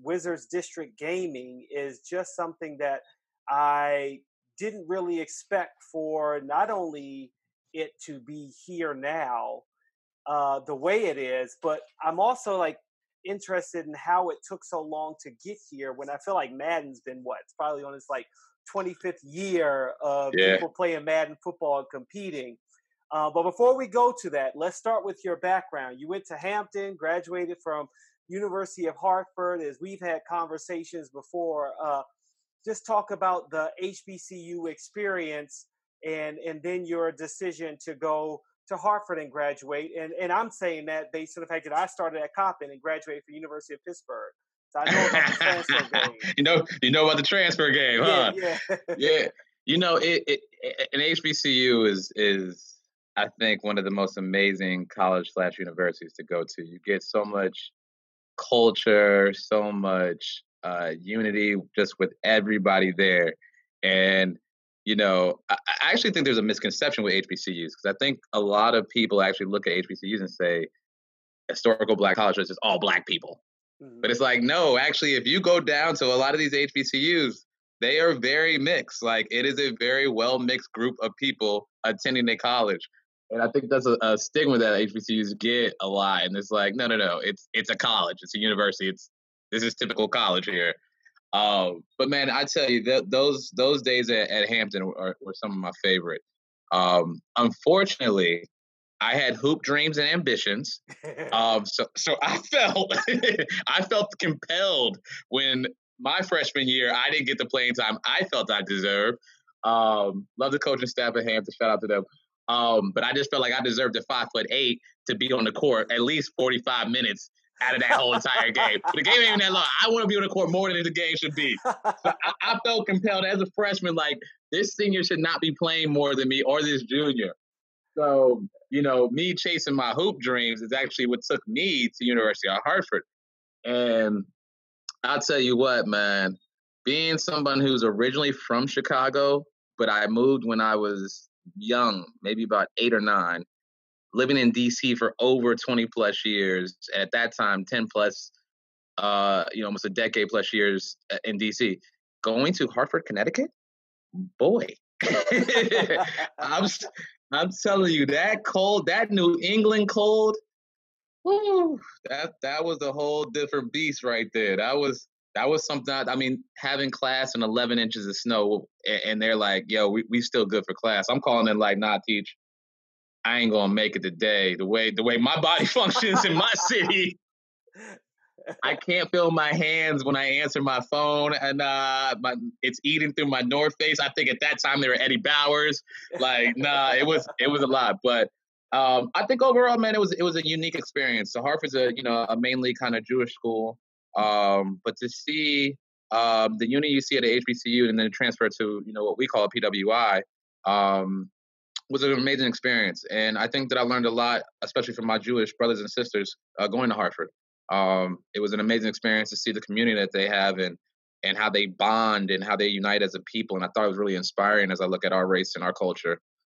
Wizards District Gaming is just something that I didn't really expect for not only it to be here now, uh, the way it is, but I'm also like interested in how it took so long to get here. When I feel like Madden's been what? It's probably on its like 25th year of yeah. people playing Madden football and competing. Uh, but before we go to that, let's start with your background. You went to Hampton, graduated from University of Hartford. As we've had conversations before, uh, just talk about the HBCU experience and and then your decision to go to Hartford and graduate. And and I'm saying that based on the fact that I started at Coppin and graduated from University of Pittsburgh. So I know about the transfer [laughs] game. you know, you know about the transfer game, huh? Yeah, yeah. [laughs] yeah. You know, it, it, it, an HBCU is is I think one of the most amazing college slash universities to go to. You get so much culture, so much uh, unity just with everybody there, and you know, I, I actually think there's a misconception with HBCUs because I think a lot of people actually look at HBCUs and say historical black colleges is all black people. Mm-hmm. But it's like, no, actually, if you go down to a lot of these HBCUs, they are very mixed. Like it is a very well mixed group of people attending a college. And I think that's a, a, stigma that HBCUs get a lot. And it's like, no, no, no, it's it's a college, it's a university, it's this is typical college here. Um, but man, I tell you, th- those those days at, at Hampton were, some of my favorite. Um, unfortunately, I had hoop dreams and ambitions. [laughs] Um, so so I felt [laughs] I felt compelled when my freshman year I didn't get the playing time I felt I deserved. Um, love the coaching staff at Hampton. Shout out to them. Um, but I just felt like I deserved a five foot eight to be on the court at least 45 minutes out of that whole entire game. the game ain't even that long. I want to be on the court more than the game should be. [laughs] So I, I, felt compelled as a freshman, like this senior should not be playing more than me or this junior. So, you know, me chasing my hoop dreams is actually what took me to University of Hartford. And I'll tell you what, man, being someone who's originally from Chicago, but I moved when I was young, maybe about eight or nine, living in DC for over 20 plus years. At that time, 10 plus, uh, you know, almost a decade plus years uh, in DC. Going to Hartford, Connecticut, boy, [laughs] I'm I'm telling you that cold, that New England cold. Woo, that that was a whole different beast right there. That was that was something. I, I mean, having class in 11 inches of snow, and, and they're like, "Yo, we we still good for class." I'm calling it like, "Nah, teach, I ain't gonna make it today. The way the way my body [laughs] functions in my city, [laughs] I can't feel my hands when I answer my phone, and uh, my, it's eating through my North Face. I think at that time they were Eddie Bauers. Like, nah, it was it was a lot, but. Um, I think overall, man, it was it was a unique experience. So Hartford's a you know a mainly kind of Jewish school, um, but to see um, the unit you see at a HBCU and then transfer to you know what we call a PWI, um, was an amazing experience, and I think that I learned a lot, especially from my Jewish brothers and sisters uh, going to Hartford. Um, it was an amazing experience to see the community that they have and and how they bond and how they unite as a people. And I thought it was really inspiring as I look at our race and our culture,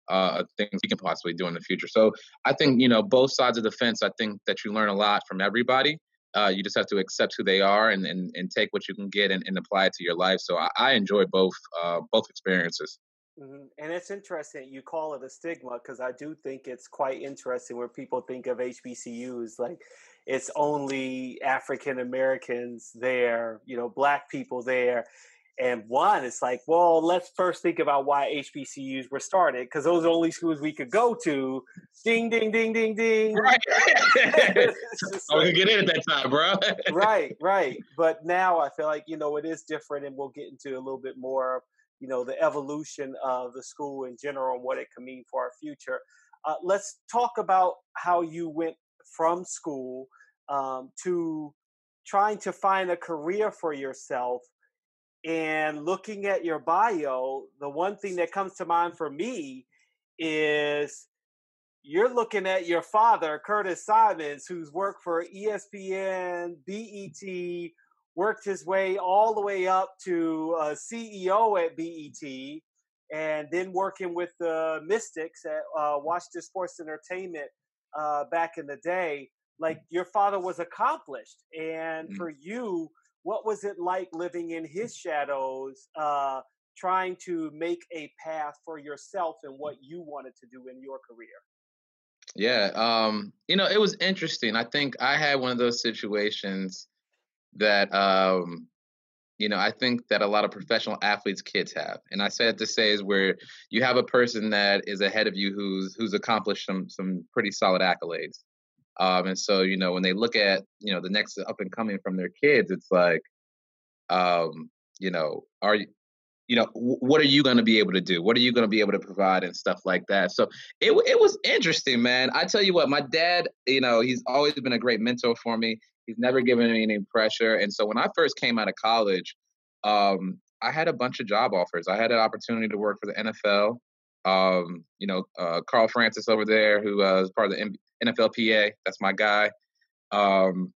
uh, things we can possibly do in the future. So I think you know both sides of the fence. I think that you learn a lot from everybody. Uh, you just have to accept who they are and, and, and take what you can get and, and apply it to your life. So I, I enjoy both uh, both experiences. Mm-hmm. And it's interesting you call it a stigma because I do think it's quite interesting where people think of HBCUs like it's only African Americans there, you know, black people there. And one, it's like, well, let's first think about why HBCUs were started because those are the only schools we could go to. Ding, ding, ding, ding, ding. Right. [laughs] I like, get in at that time, bro. right, right. But now I feel like, you know, it is different and we'll get into a little bit more you know the evolution of the school in general and what it can mean for our future. Uh, let's talk about how you went from school um, to trying to find a career for yourself and looking at your bio the one thing that comes to mind for me is you're looking at your father curtis symonds who's worked for espn bet worked his way all the way up to a CEO at BET, and then working with the Mystics at uh, Washington Sports Entertainment uh, back in the day. Like your father was accomplished, and mm-hmm. for you, what was it like living in his shadows? Uh, trying to make a path for yourself and what you wanted to do in your career? Yeah, um, you know, it was interesting. I think I had one of those situations that um, you know, I think that a lot of professional athletes kids have. And I said to say is where you have a person that is ahead of you who's who's accomplished some some pretty solid accolades. Um, and so, you know, when they look at, you know, the next up and coming from their kids, it's like, um, you know, are you, you know, what are you going to be able to do? What are you going to be able to provide and stuff like that? So it it was interesting, man. I tell you what, my dad, you know, he's always been a great mentor for me. He's never given me any pressure. And so when I first came out of college, um, I had a bunch of job offers. I had an opportunity to work for the NFL. Um, you know, uh, Carl Francis over there, who uh, is part of the NFLPA. That's my guy. Um,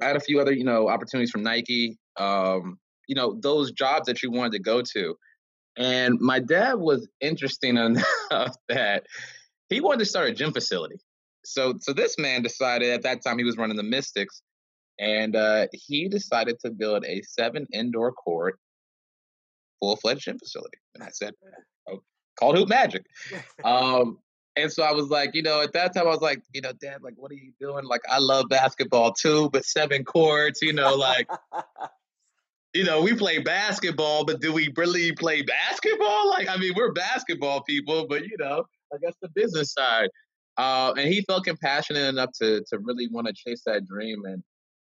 I had a few other, you know, opportunities from Nike. Um, you know, those jobs that you wanted to go to. And my dad was interesting [laughs] enough that he wanted to start a gym facility. So, so this man decided at that time he was running the Mystics, and uh, he decided to build a seven indoor court, full fledged gym facility. And I said, [laughs] oh, called Hoop Magic. [laughs] Um, and so I was like, you know, at that time I was like, you know, Dad, like, what are you doing? Like, I love basketball too, but seven courts, you know, like, [laughs] you know, we play basketball, but do we really play basketball? Like, I mean, we're basketball people, but you know, I guess the business side. Uh, and he felt compassionate enough to to really want to chase that dream. And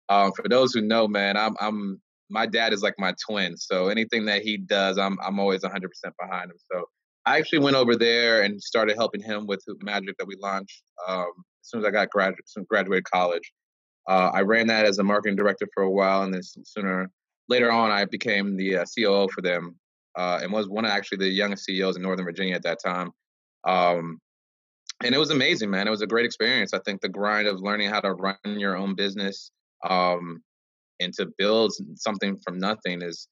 um, for those who know, man, I'm I'm my dad is like my twin. So anything that he does, I'm I'm always 100% behind him. So I actually went over there and started helping him with Hoop Magic that we launched um, as soon as I got graduate graduated college. Uh, I ran that as a marketing director for a while, and then sooner later on, I became the uh, COO for them, uh, and was one of actually the youngest CEOs in Northern Virginia at that time. Um, and it was amazing, man. It was a great experience. I think the grind of learning how to run your own business um, and to build something from nothing is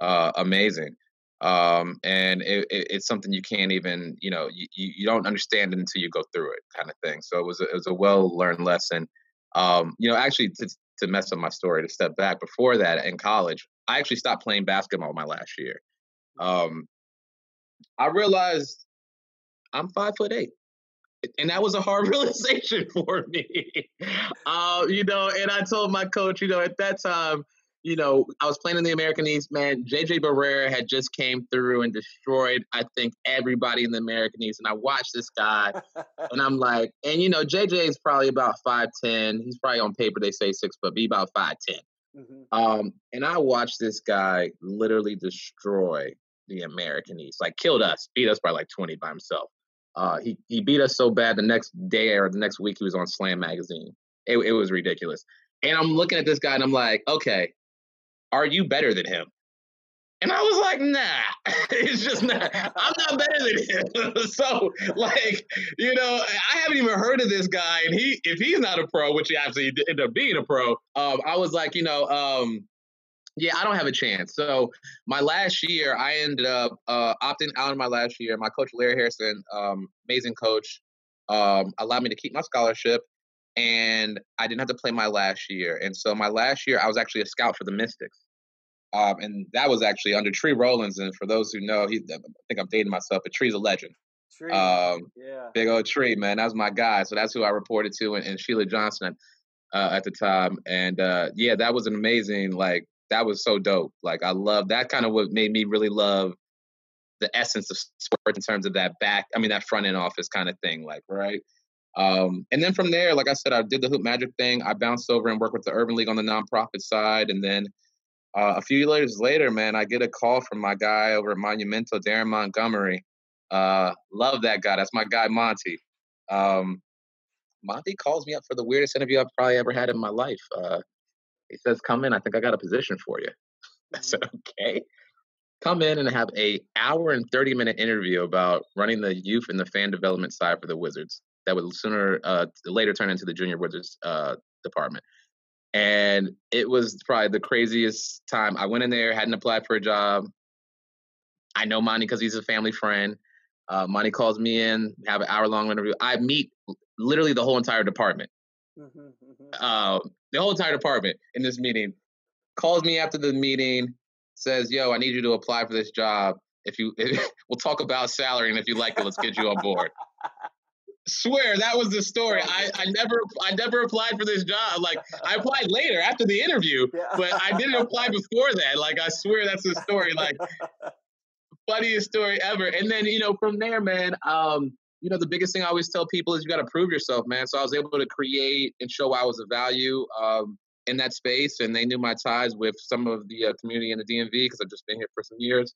uh, amazing. Um, and it, it, it's something you can't even, you know, you, you don't understand it until you go through it, kind of thing. So it was a, it was a well learned lesson. Um, you know, actually, to, to mess up my story, to step back before that in college, I actually stopped playing basketball my last year. Um, I realized I'm five foot eight and that was a hard [laughs] realization for me. uh, you know, and I told my coach, you know, at that time, you know, I was playing in the American East, man. JJ Barea had just came through and destroyed, I think, everybody in the American East. And I watched this guy, [laughs] and I'm like, and you know, JJ is probably about five ten. He's probably on paper they say six foot, be about five ten. Mm-hmm. Um, and I watched this guy literally destroy the American East, like killed us, beat us by like 20 by himself. Uh, he he beat us so bad the next day or the next week he was on Slam magazine. It, it was ridiculous. And I'm looking at this guy and I'm like, okay, are you better than him? And I was like, nah, [laughs] it's just not. I'm not better than him. [laughs] so, like, you know, I haven't even heard of this guy, and he, if he's not a pro, which he actually ended up being a pro, um, I was like, you know, um, yeah, I don't have a chance. So my last year, I ended up uh, opting out of my last year. My coach Larry Harrison, um, amazing coach, um, allowed me to keep my scholarship, and I didn't have to play my last year. And so my last year, I was actually a scout for the Mystics, um, and that was actually under Tree Rollins. And for those who know, he, I think I'm dating myself, but Tree's a legend. Tree, um, yeah, big old Tree, man. That was my guy. So that's who I reported to, and, and Sheila Johnson. Uh, at the time, and uh, yeah, that was an amazing like that was so dope. Like I love that kind of what made me really love the essence of sports in terms of that back, I mean that front end office kind of thing, like right. Um, and then from there, like I said, I did the hoop magic thing. I bounced over and worked with the Urban League on the nonprofit side, and then uh, a few years later, man, I get a call from my guy over at Monumental, Darren Montgomery. Uh, love that guy. That's my guy, Monty. Um, Monty calls me up for the weirdest interview I've probably ever had in my life. Uh, he says, "Come in. I think I got a position for you." [laughs] I said, mm-hmm. "Okay." Come in and have a hour and thirty minute interview about running the youth and the fan development side for the Wizards. That would sooner uh, later turn into the junior Wizards uh, department. And it was probably the craziest time. I went in there, hadn't applied for a job. I know Monty because he's a family friend. Uh, Monty calls me in, have an hour long interview. I meet literally the whole entire department. Mm-hmm, mm-hmm. Uh, the whole entire department in this meeting calls me after the meeting, says, "Yo, I need you to apply for this job. If you, if, [laughs] we'll talk about salary, and if you like it, let's get you on board." Swear that was the story. I, I never I never applied for this job. Like I applied later after the interview, [laughs] but I didn't apply before that. Like I swear that's the story. Like [laughs] funniest story ever. And then you know from there, man. Um, you know the biggest thing I always tell people is you got to prove yourself, man. So I was able to create and show I was of value. Um, in that space, and they knew my ties with some of the uh, community in the DMV because I've just been here for some years.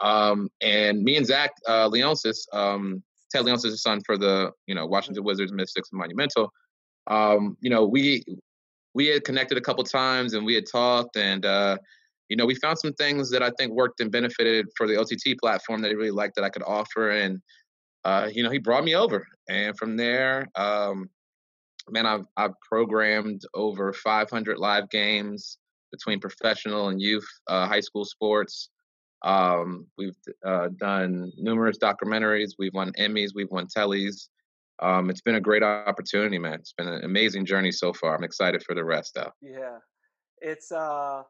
Um, and me and Zach uh, Leonsis, um, Ted Leonsis' son for the you know Washington Wizards, Mystics, and Monumental. Um, you know, we we had connected a couple times and we had talked, and uh, you know, we found some things that I think worked and benefited for the OTT platform that he really liked that I could offer, and uh, you know, he brought me over, and from there, um, man, I've I've programmed over 500 live games between professional and youth uh, high school sports. Um, we've uh, done numerous documentaries. We've won Emmys. We've won Tellys. Um, it's been a great opportunity, man. It's been an amazing journey so far. I'm excited for the rest, though. Yeah, it's uh,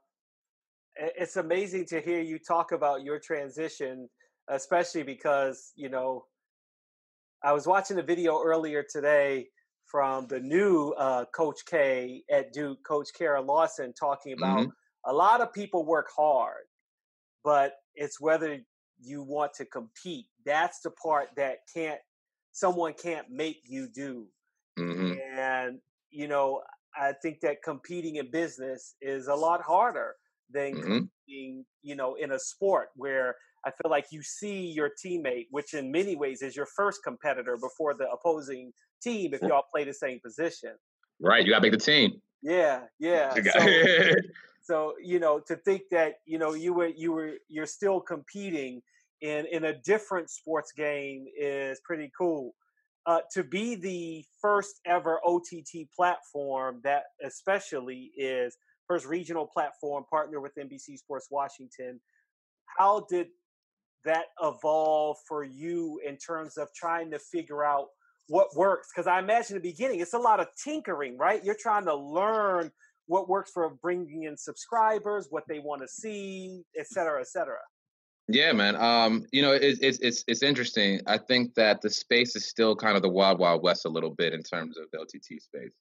it's amazing to hear you talk about your transition, especially because you know, I was watching a video earlier today from the new uh, Coach K at Duke, Coach Kara Lawson, talking about mm-hmm. a lot of people work hard, but it's whether you want to compete. That's the part that can't someone can't make you do. Mm-hmm. And you know, I think that competing in business is a lot harder than mm-hmm. competing, you know, in a sport where I feel like you see your teammate, which in many ways is your first competitor before the opposing team if y'all play the same position. Right, you got to make the team. Yeah, yeah. So, [laughs] so, you know, to think that you know you were you were you're still competing in in a different sports game is pretty cool. Uh, to be the first ever OTT platform that especially is first regional platform partner with NBC Sports Washington. How did that evolve for you in terms of trying to figure out what works because i imagine the beginning it's a lot of tinkering right? You're trying to learn what works for bringing in subscribers what they want to see et cetera et cetera. Yeah man um you know it's it's it's interesting i think that the space is still kind of the wild wild west a little bit in terms of the ott space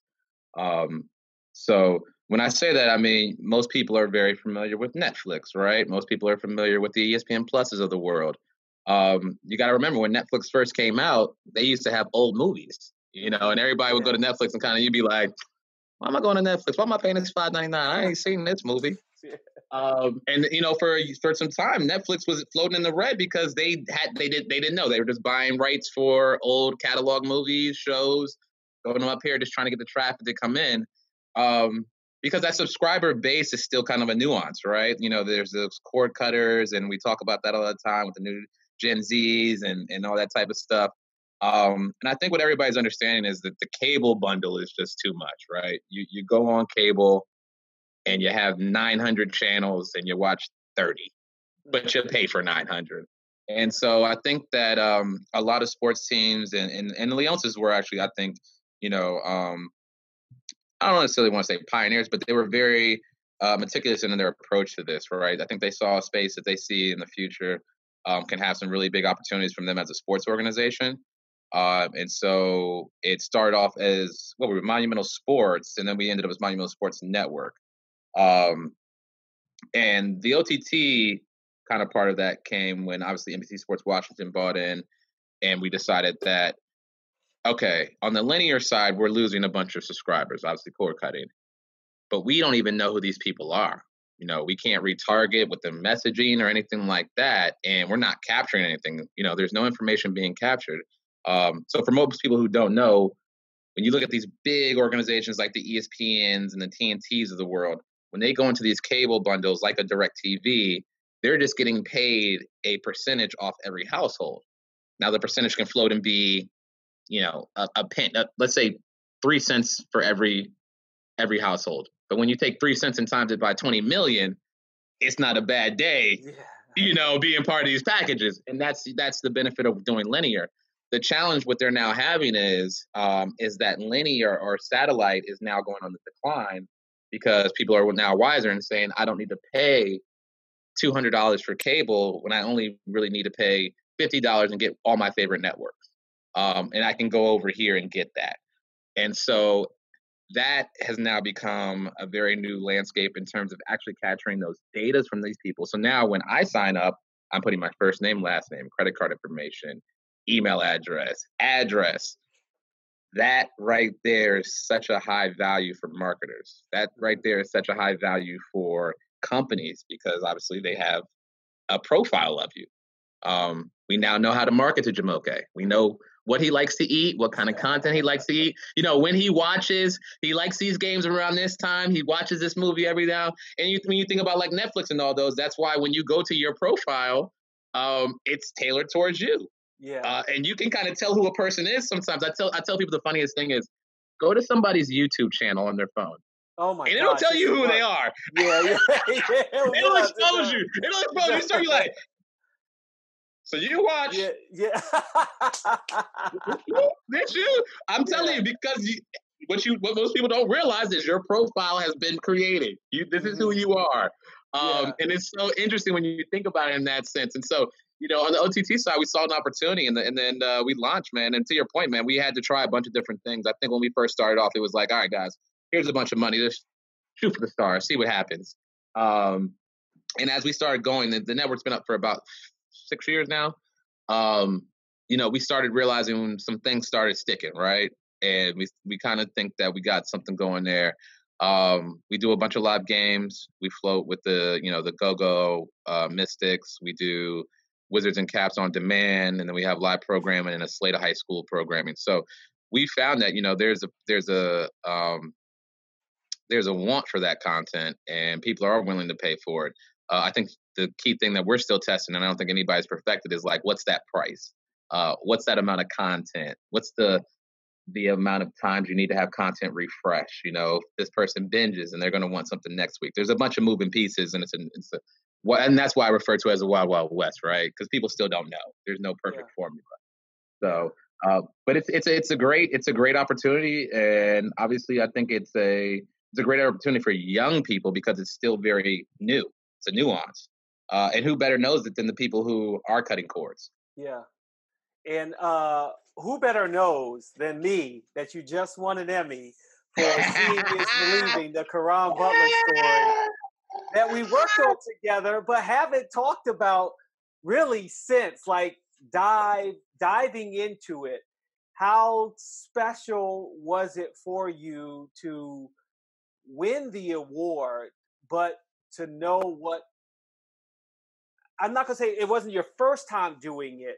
um so when i say that i mean most people are very familiar with netflix right most people are familiar with the espn pluses of the world um, you got to remember when Netflix first came out, they used to have old movies, you know, and everybody would go to Netflix and kind of you'd be like, "Why am I going to Netflix? Why am I paying this five ninety nine? I ain't seen this movie." [laughs] Um, and you know, for for some time, Netflix was floating in the red because they had they did they didn't know they were just buying rights for old catalog movies, shows, going up here, just trying to get the traffic to come in. Um, because that subscriber base is still kind of a nuance, right? You know, there's those cord cutters, and we talk about that all the time with the new Gen Zs and, and all that type of stuff. Um, and I think what everybody's understanding is that the cable bundle is just too much, right? You you go on cable and you have 900 channels and you watch 30, but you pay for 900. And so I think that um, a lot of sports teams and and, and the Leonsis were actually, I think, you know, um, I don't necessarily want to say pioneers, but they were very uh, meticulous in their approach to this, right? I think they saw a space that they see in the future um, can have some really big opportunities from them as a sports organization. Uh, and so it started off as what well, we were Monumental Sports, and then we ended up as Monumental Sports Network. Um, and the OTT kind of part of that came when obviously NBC Sports Washington bought in, and we decided that okay, on the linear side, we're losing a bunch of subscribers, obviously cord cutting, but we don't even know who these people are. You know, we can't retarget with the messaging or anything like that, and we're not capturing anything. You know, there's no information being captured. Um, so for most people who don't know, when you look at these big organizations like the ESPNs and the TNTs of the world, when they go into these cable bundles like a DirecTV, they're just getting paid a percentage off every household. Now the percentage can float and be, you know, a, a pen. Uh, let's say three cents for every every household. But when you take three cents and times it by 20 million, it's not a bad day, yeah. you know, being part of these packages. And that's that's the benefit of doing linear. The challenge what they're now having is um, is that linear or satellite is now going on the decline because people are now wiser and saying, I don't need to pay two hundred dollars for cable when I only really need to pay fifty dollars and get all my favorite networks. Um, and I can go over here and get that. And so that has now become a very new landscape in terms of actually capturing those data from these people. So now when I sign up, I'm putting my first name, last name, credit card information, email address, address. That right there is such a high value for marketers. That right there is such a high value for companies because obviously they have a profile of you. Um, we now know how to market to Jumoke. We know what he likes to eat, what kind of content he likes to eat. You know, when he watches, he likes these games around this time. He watches this movie every now. And you, when you think about like Netflix and all those, that's why when you go to your profile, um, it's tailored towards you. Yeah. Uh, and you can kind of tell who a person is sometimes. I tell I tell people the funniest thing is go to somebody's YouTube channel on their phone. Oh my god. And it'll gosh, tell you who they are. Yeah, yeah, [laughs] yeah. [laughs] it It'll it [laughs] expose you. It'll expose you. So you're like, so you watch Yeah, yeah. [laughs] You? I'm telling you because you, what you what most people don't realize is your profile has been created. You this is who you are. Um, Mm-hmm. Yeah. and it's so interesting when you think about it in that sense. And so, you know, on the OTT side, we saw an opportunity, and, the, and then uh, we launched, man. And to your point, man, we had to try a bunch of different things. I think when we first started off, it was like, all right, guys, here's a bunch of money. Just shoot for the stars, see what happens. Um, and as we started going, the, the network's been up for about six years now. Um, you know, we started realizing when some things started sticking, right? And we we kind of think that we got something going there. Um, we do a bunch of live games. We float with the you know the Go Go uh, Mystics. We do Wizards and Caps on demand, and then we have live programming and a slate of high school programming. So we found that you know there's a there's a um, there's a want for that content, and people are willing to pay for it. Uh, I think the key thing that we're still testing, and I don't think anybody's perfected, is like what's that price? Uh, what's that amount of content? What's the the amount of times you need to have content refresh? You know, if this person binges and they're going to want something next week. There's a bunch of moving pieces, and it's a, it's a well, and that's why I refer to it as a wild wild west, right? Because people still don't know. There's no perfect Yeah. formula. So, uh, but it's it's a, it's a great it's a great opportunity, and obviously I think it's a it's a great opportunity for young people because it's still very new. It's a nuance, uh, and who better knows it than the people who are cutting cords? Yeah. And uh, who better knows than me that you just won an Emmy for Seeing is [laughs] Believing, the Caron Butler story that we worked on together, but haven't talked about really since, like dive diving into it. How special was it for you to win the award, but to know what I'm not gonna say it wasn't your first time doing it,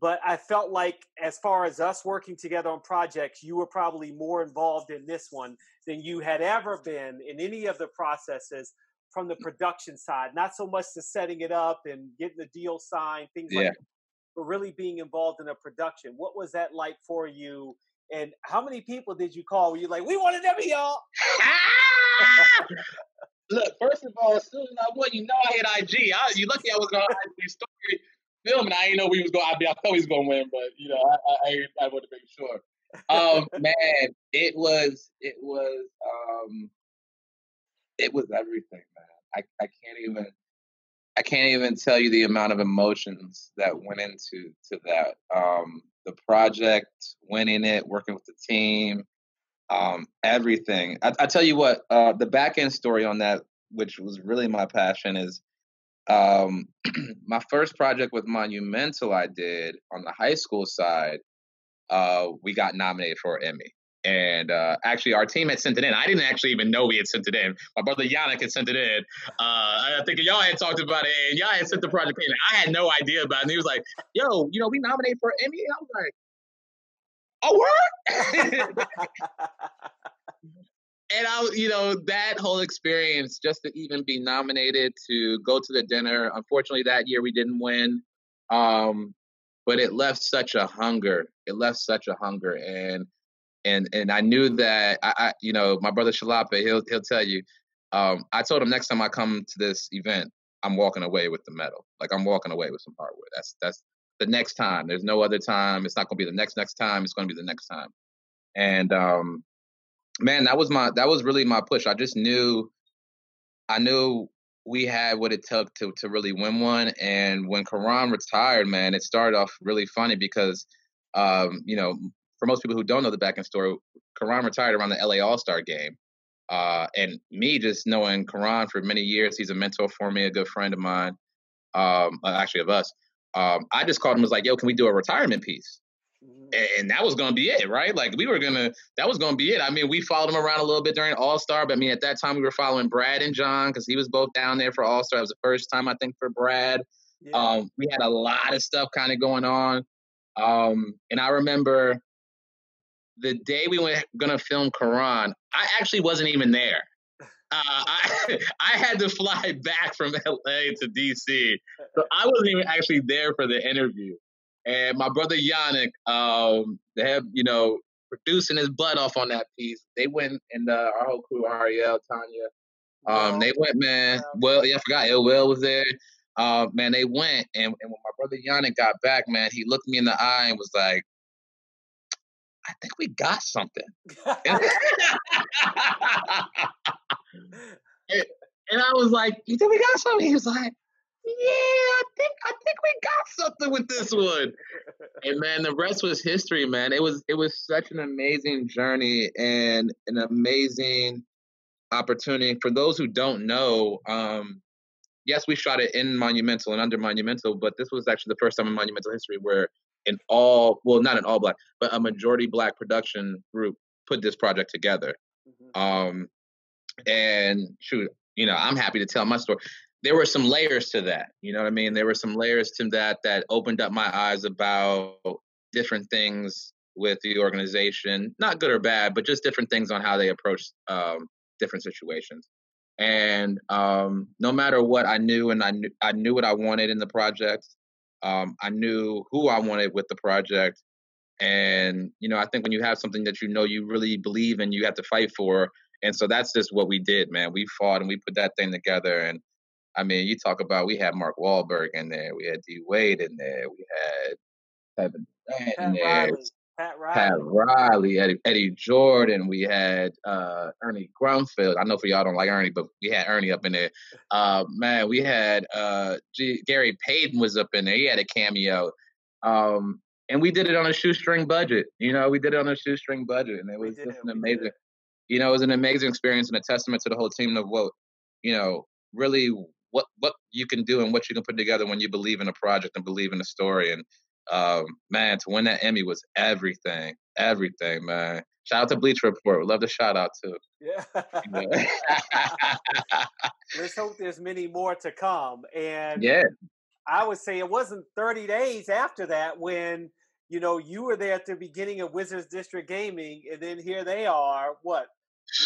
but I felt like as far as us working together on projects, you were probably more involved in this one than you had ever been in any of the processes from the mm. production side. Not so much the setting it up and getting the deal signed, things like that, but really being involved in a production. What was that like for you? And how many people did you call? Were you like, we want an Emmy, y'all? [laughs] Ah! Look, first of all, as soon as I won, you know I hit IG. I, you lucky I was going on IG story filming. I didn't know we was going. I mean, I thought we was going to win, but you know, I I, I, I wanted to make sure. Um, [laughs] man, it was it was um, it was everything, man. I I can't even I can't even tell you the amount of emotions that went into to that. Um, the project, winning it, working with the team, um, everything. I, I tell you what, uh, the back end story on that, which was really my passion, is um, [clears throat] my first project with Monumental. I did on the high school side. Uh, we got nominated for an Emmy, and uh, actually, our team had sent it in. I didn't actually even know we had sent it in. My brother Yannick had sent it in. Uh, I think y'all had talked about it, and y'all had sent the project in. I had no idea about it. And he was like, "Yo, you know, we nominated for an Emmy." I was like, "Oh, word!" [laughs] and I, you know, that whole experience, just to even be nominated to go to the dinner. Unfortunately, that year we didn't win, um, but it left such a hunger. It left such a hunger, and and and I knew that I, I you know, my brother Shalape, he'll he'll tell you. Um, I told him next time I come to this event, I'm walking away with the medal. Like I'm walking away with some hardware. That's that's the next time. There's no other time. It's not going to be the next next time. It's going to be the next time. And um, man, that was my that was really my push. I just knew, I knew we had what it took to to really win one. And when Caron retired, man, it started off really funny because, um, you know, for most people who don't know the back end story, Caron retired around the LA All Star game. Uh, and me just knowing Caron for many years, he's a mentor for me, a good friend of mine, um, uh, actually of us. Um, I just called him was like, "Yo, can we do a retirement piece?" Mm-hmm. And that was gonna be it, right? Like we were gonna, that was gonna be it. I mean, we followed him around a little bit during All Star, but I mean, at that time we were following Brad and John because he was both down there for All Star. It was the first time I think for Brad. Yeah. Um, we had a lot of stuff kind of going on, um, and I remember the day we were gonna film Caron, I actually wasn't even there. Uh, I [laughs] I had to fly back from LA to DC, so I wasn't even actually there for the interview. And my brother Yannick, um, they have you know producing his butt off on that piece. They went and uh, our whole crew, Ariel, Tanya, um, they went, man. Well, yeah, I forgot. Ill Will was there. Uh, man, they went, and, and when my brother Yannick got back, man, he looked me in the eye and was like, I think we got something. [laughs] and, and I was like, You think we got something? He was like, yeah, I think I think we got something with this one. and man, the rest was history, man. It was it was such an amazing journey and an amazing opportunity. For those who don't know, um, yes, we shot it in Monumental and under Monumental, but this was actually the first time in Monumental history where an all well not an all black but a majority black production group put this project together. Mm-hmm. um and shoot you know i'm happy to tell my story. There were some layers to that you know what i mean? There were some layers to that that opened up my eyes about different things with the organization not good or bad but just different things on how they approach um, different situations. And um, no matter what i knew and i knew i knew what i wanted in the project um, I knew who I wanted with the project. And, you know, I think when you have something that you know you really believe in, you have to fight for. And so that's just what we did, man. We fought and we put that thing together. And I mean, you talk about we had Mark Wahlberg in there, we had D Wade in there, we had Kevin Durant in there. Riley. Pat Riley, Pat Riley Eddie, Eddie, Jordan. We had uh, Ernie Grunfeld. I know for y'all don't like Ernie, but we had Ernie up in there. Uh, man, we had uh, G- Gary Payton was up in there. He had a cameo. Um, and we did it on a shoestring budget. You know, we did it on a shoestring budget, and it was just an amazing. You know, it was an amazing experience and a testament to the whole team of what, you know, really what what you can do and what you can put together when you believe in a project and believe in a story. And um, man, to win that Emmy was everything, everything, man. Shout out to Bleacher Report. We Love the shout out too. Yeah. [laughs] [laughs] Let's hope there's many more to come. And yeah, I would say it wasn't 30 days after that when you know you were there at the beginning of Wizards District Gaming, and then here they are. What?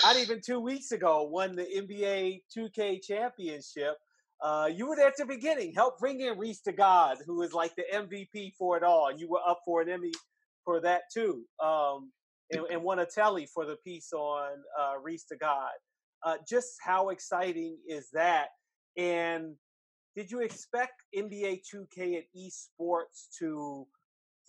Not even two weeks ago, won the NBA 2K championship uh, you were there at the beginning. Help bring in Reese to God, who is like the MVP for it all. You were up for an Emmy for that too, um, and, and won a Telly for the piece on uh, Reese to God. Uh, just how exciting is that? And did you expect NBA 2K and esports to?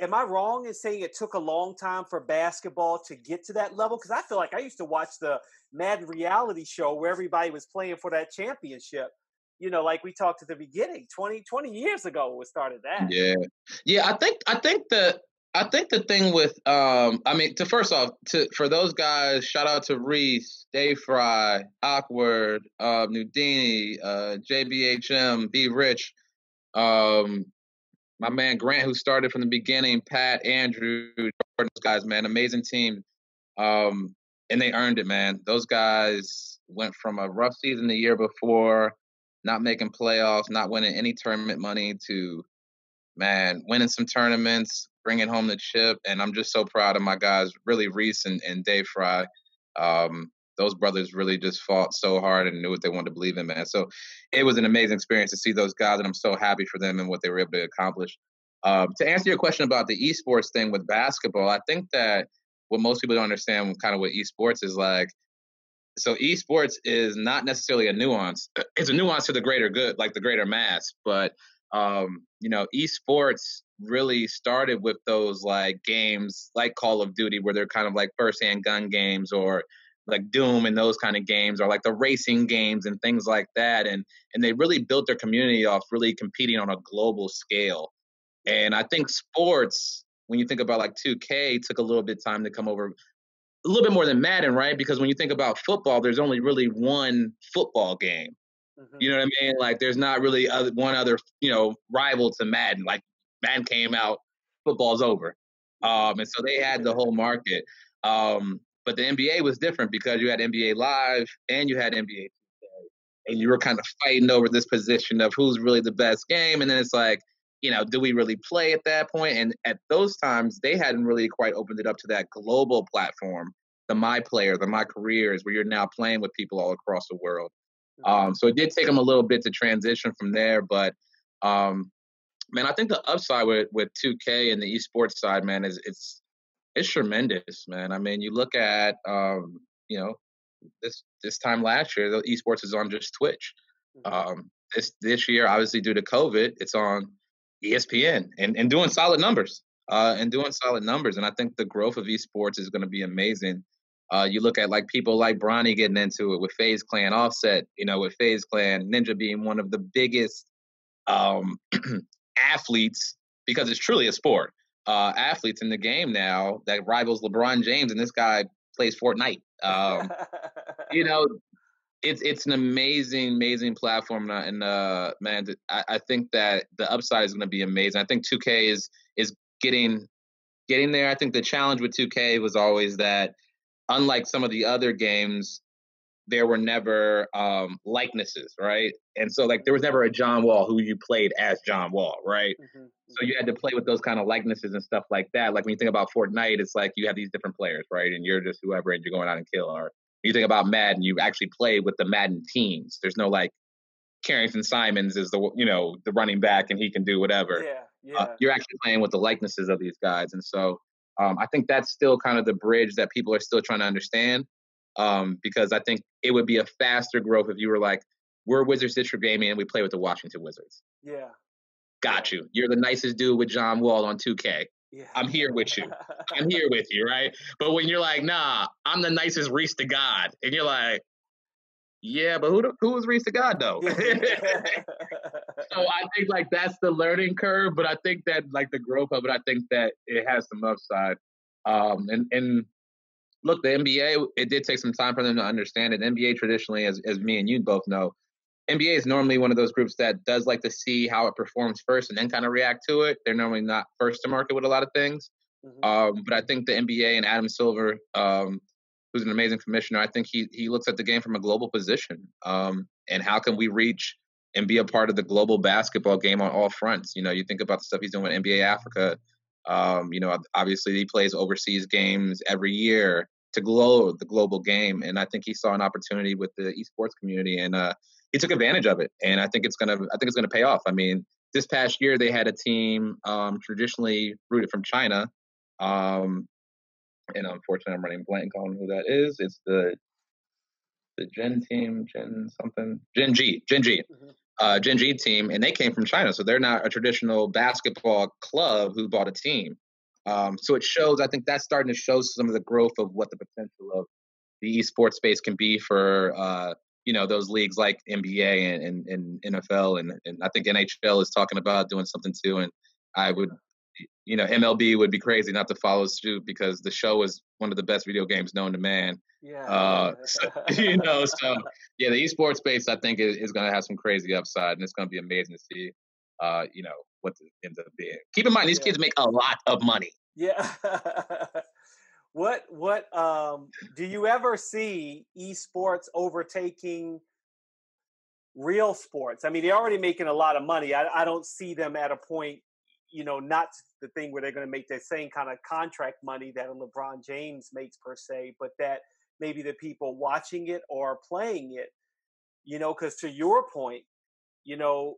Am I wrong in saying it took a long time for basketball to get to that level? Because I feel like I used to watch the Madden reality show where everybody was playing for that championship you know, like we talked at the beginning, 20, 20 years ago we started that. Yeah. Yeah, I think I think the I think the thing with um I mean to first off to for those guys, shout out to Reese, Dave Fry, Awkward, uh Nudini, uh JBHM, B Rich, um my man Grant who started from the beginning, Pat, Andrew, those guys, man, amazing team. Um and they earned it, man. Those guys went from a rough season the year before not making playoffs, not winning any tournament money to man winning some tournaments, bringing home the chip, and I'm just so proud of my guys. Really, Reese and, and Dave Fry. Um, those brothers really just fought so hard and knew what they wanted to believe in, man. So it was an amazing experience to see those guys, and I'm so happy for them and what they were able to accomplish. Um, to answer your question about the esports thing with basketball, I think that what most people don't understand, kind of what esports is like, so esports is not necessarily a nuance. [clears throat] It's a nuance to the greater good, like the greater mass. But um, you know, esports really started with those like games like Call of Duty, where they're kind of like first hand gun games, or like Doom and those kind of games, or like the racing games and things like that. And and they really built their community off really competing on a global scale. And I think sports, when you think about like 2K, took a little bit time to come over, a little bit more than Madden, right? Because when you think about football, there's only really one football game. Mm-hmm. You know what I mean? Like there's not really other, one other, you know, rival to Madden. Like Madden came out, football's over. Um, and so they had the whole market. Um, but the NBA was different because you had NBA Live and you had NBA and you were kind of fighting over this position of who's really the best game. And then it's like, you know, do we really play at that point? And at those times, they hadn't really quite opened it up to that global platform, the My Player, the My Careers, where you're now playing with people all across the world. Mm-hmm. Um, so it did take them a little bit to transition from there, but um, man, I think the upside with with 2K and the esports side, man, is it's it's tremendous, man. I mean, you look at um, you know this this time last year, the esports is on just Twitch. Mm-hmm. Um, this this year, obviously due to COVID, it's on ESPN and, and doing solid numbers. Uh, and doing solid numbers. And I think the growth of esports is going to be amazing. Uh, you look at like people like Bronny getting into it with FaZe Clan, Offset, you know, with FaZe Clan, Ninja being one of the biggest um, [clears throat] athletes because it's truly a sport. Uh, athletes in the game now that rivals LeBron James, and this guy plays Fortnite. [laughs] Um, you know, it's it's an amazing, amazing platform, and uh, man, I, I think that the upside is going to be amazing. I think 2K is is getting getting there. I think the challenge with 2K was always that, unlike some of the other games, there were never um, likenesses, right? And so like there was never a John Wall who you played as John Wall, right? Mm-hmm. So you had to play with those kind of likenesses and stuff like that. Like when you think about Fortnite, it's like you have these different players, right? And you're just whoever, and you're going out and kill. Or you think about Madden, you actually play with the Madden teams. There's no like Carrington Simons is the you know the running back and he can do whatever. Yeah, yeah. Uh, you're actually playing with the likenesses of these guys, and so um, I think that's still kind of the bridge that people are still trying to understand. Um, because I think it would be a faster growth if you were like, we're Wizards District Gaming and we play with the Washington Wizards. Yeah. Got you. You're the nicest dude with John Wall on 2K. Yeah. I'm here with you. I'm here with you, right? But when you're like, nah, I'm the nicest Reese to God, and you're like, yeah, but who who is Reese to God though? [laughs] [laughs] so I think like that's the learning curve, but I think that like the growth of it, I think that it has some upside. Um, and and look, the NBA, it did take some time for them to understand it. NBA traditionally, as as me and you both know, NBA is normally one of those groups that does like to see how it performs first and then kind of react to it. They're normally not first to market with a lot of things. Mm-hmm. Um, but I think the NBA and Adam Silver, um, who's an amazing commissioner, I think he he looks at the game from a global position. Um, and how can we reach and be a part of the global basketball game on all fronts? You know, you think about the stuff he's doing with NBA Africa. Um, you know, obviously he plays overseas games every year to glow the global game, and I think he saw an opportunity with the esports community, and uh, he took advantage of it, and I think it's gonna I think it's gonna pay off. I mean, this past year they had a team um, traditionally rooted from China, um, and unfortunately I'm running blank on who that is. It's the the Gen team, Gen something, Gen G, Gen G. Mm-hmm. Uh, Gen G team, and they came from China, so they're not a traditional basketball club who bought a team. Um, so it shows. I think that's starting to show some of the growth of what the potential of the esports space can be for uh, you know those leagues like NBA and, and, and NFL and, and I think NHL is talking about doing something too. And I would, you know, MLB would be crazy not to follow suit because the show is one of the best video games known to man. Yeah. Uh, [laughs] so, you know, so yeah, the esports space I think is, is going to have some crazy upside, and it's going to be amazing to see. Uh, you know what it ends up being. Keep in mind, these yeah. kids make a lot of money. Yeah. [laughs] What what um do you ever see esports overtaking real sports? I mean, they're already making a lot of money. I, I don't see them at a point, you know, not the thing where they're going to make the same kind of contract money that a LeBron James makes per se, but that maybe the people watching it or playing it, you know, because to your point, you know,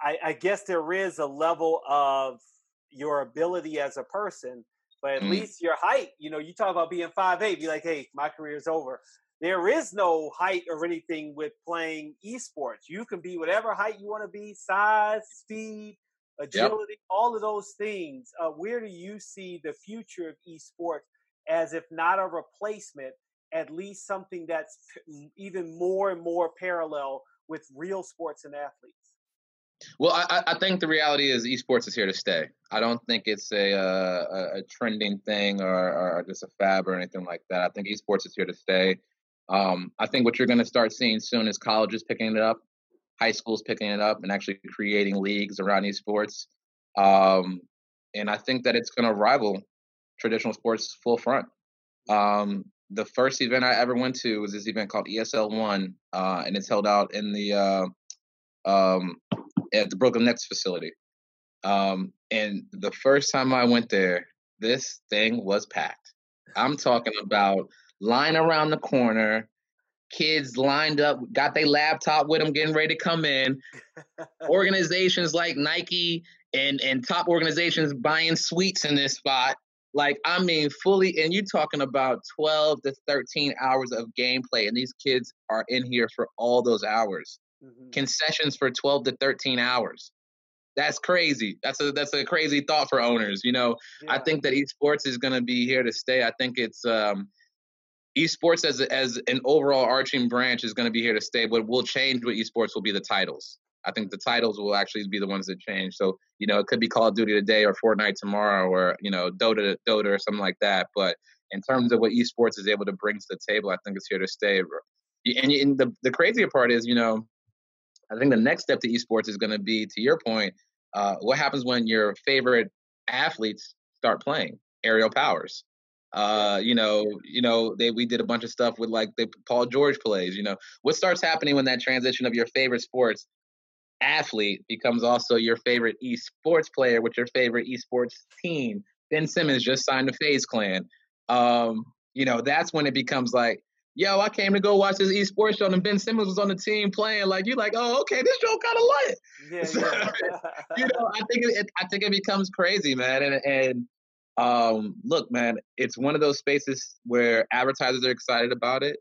I, I guess there is a level of your ability as a person but at mm. least your height, you know, you talk about being five eight, be like, hey, my career's over. There is no height or anything with playing esports. You can be whatever height you want to be, size, speed, agility, yep. all of those things. Uh, where do you see the future of esports as if not a replacement, at least something that's even more and more parallel with real sports and athletes? Well, I, I think the reality is esports is here to stay. I don't think it's a uh, a, trending thing or, or, just a fab or anything like that. I think esports is here to stay. Um, I think what you're going to start seeing soon is colleges picking it up, high schools picking it up, and actually creating leagues around esports. Um, and I think that it's going to rival traditional sports full front. Um, the first event I ever went to was this event called ESL One, uh, and it's held out in the uh, um, at the Brooklyn Nets facility. Um, and the first time I went there, this thing was packed. I'm talking about line around the corner, kids lined up, got their laptop with them, getting ready to come in. organizations like Nike and and top organizations buying suites in this spot. Like I mean, fully, and you're talking about 12 to 13 hours of gameplay, and these kids are in here for all those hours. Mm-hmm. Concessions for 12 to 13 hours. That's crazy. That's a that's a crazy thought for owners. You know, yeah. I think that esports is going to be here to stay. I think it's um, esports as as an overall arching branch is going to be here to stay. What will change with esports will be the titles. I think the titles will actually be the ones that change. So you know, it could be Call of Duty today or Fortnite tomorrow or you know Dota Dota or something like that. But in terms of what esports is able to bring to the table, I think it's here to stay. And, and the the crazier part is, you know, I think the next step to esports is going to be, to your point, uh, what happens when your favorite athletes start playing Aerial Powers. Uh, you know, you know, they we did a bunch of stuff with like the Paul George plays. You know, what starts happening when that transition of your favorite sports athlete becomes also your favorite esports player with your favorite esports team. Ben Simmons just signed to FaZe Clan. Um, you know, that's when it becomes like, yo, I came to go watch this esports show, and Ben Simmons was on the team playing. Like, you're like, oh, okay, this show kind of lit. Yeah, [laughs] so, yeah. [laughs] you know, I think it, I think it becomes crazy, man. And and um, look, man, it's one of those spaces where advertisers are excited about it.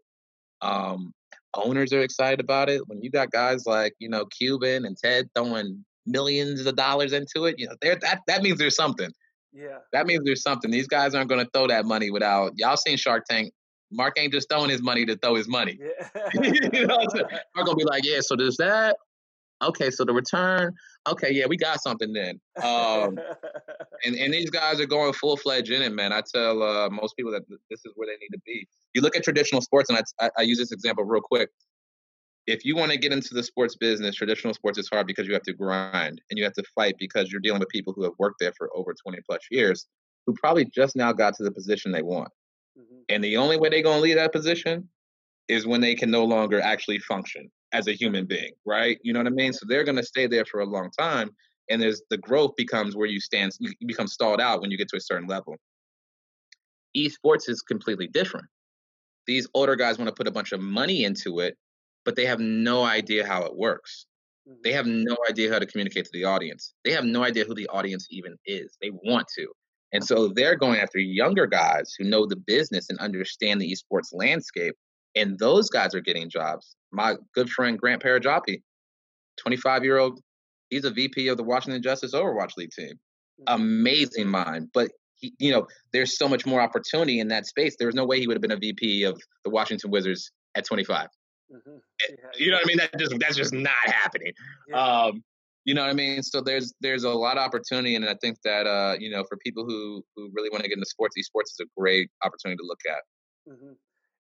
Um, owners are excited about it. When you got guys like you know Cuban and Ted throwing millions of dollars into it, you know, there that that means there's something. Yeah. That means there's something. These guys aren't going to throw that money without y'all seen Shark Tank. Mark ain't just throwing his money to throw his money. Yeah. [laughs] you know, Mark gonna be like, yeah. So does that? Okay, so the return. Okay, yeah, we got something then. Um, [laughs] and and these guys are going full fledged in it, man. I tell uh, most people that this is where they need to be. You look at traditional sports, and I, I, I use this example real quick. If you want to get into the sports business, traditional sports is hard because you have to grind and you have to fight because you're dealing with people who have worked there for over 20 plus years, who probably just now got to the position they want. Mm-hmm. And the only way they're going to leave that position is when they can no longer actually function as a human being, right? You know what I mean? So they're going to stay there for a long time. And there's the growth becomes where you stand, you become stalled out when you get to a certain level. Esports is completely different. These older guys want to put a bunch of money into it, but they have no idea how it works. They mm-hmm. have no idea how to communicate to the audience. They have no idea who the audience even is. They want to. And so they're going after younger guys who know the business and understand the esports landscape. And those guys are getting jobs. My good friend Grant Paranjape, 25 year old, he's a VP of the Washington Justice Overwatch League team. Mm-hmm. Amazing mind. But he, you know, there's so much more opportunity in that space. There was no way he would have been a VP of the Washington Wizards at 25. Mm-hmm. Yeah, you know what I mean? That just that's just not happening. Yeah. Um, you know what I mean? So there's there's a lot of opportunity, and I think that uh, you know for people who who really want to get into sports, esports is a great opportunity to look at. Mm-hmm.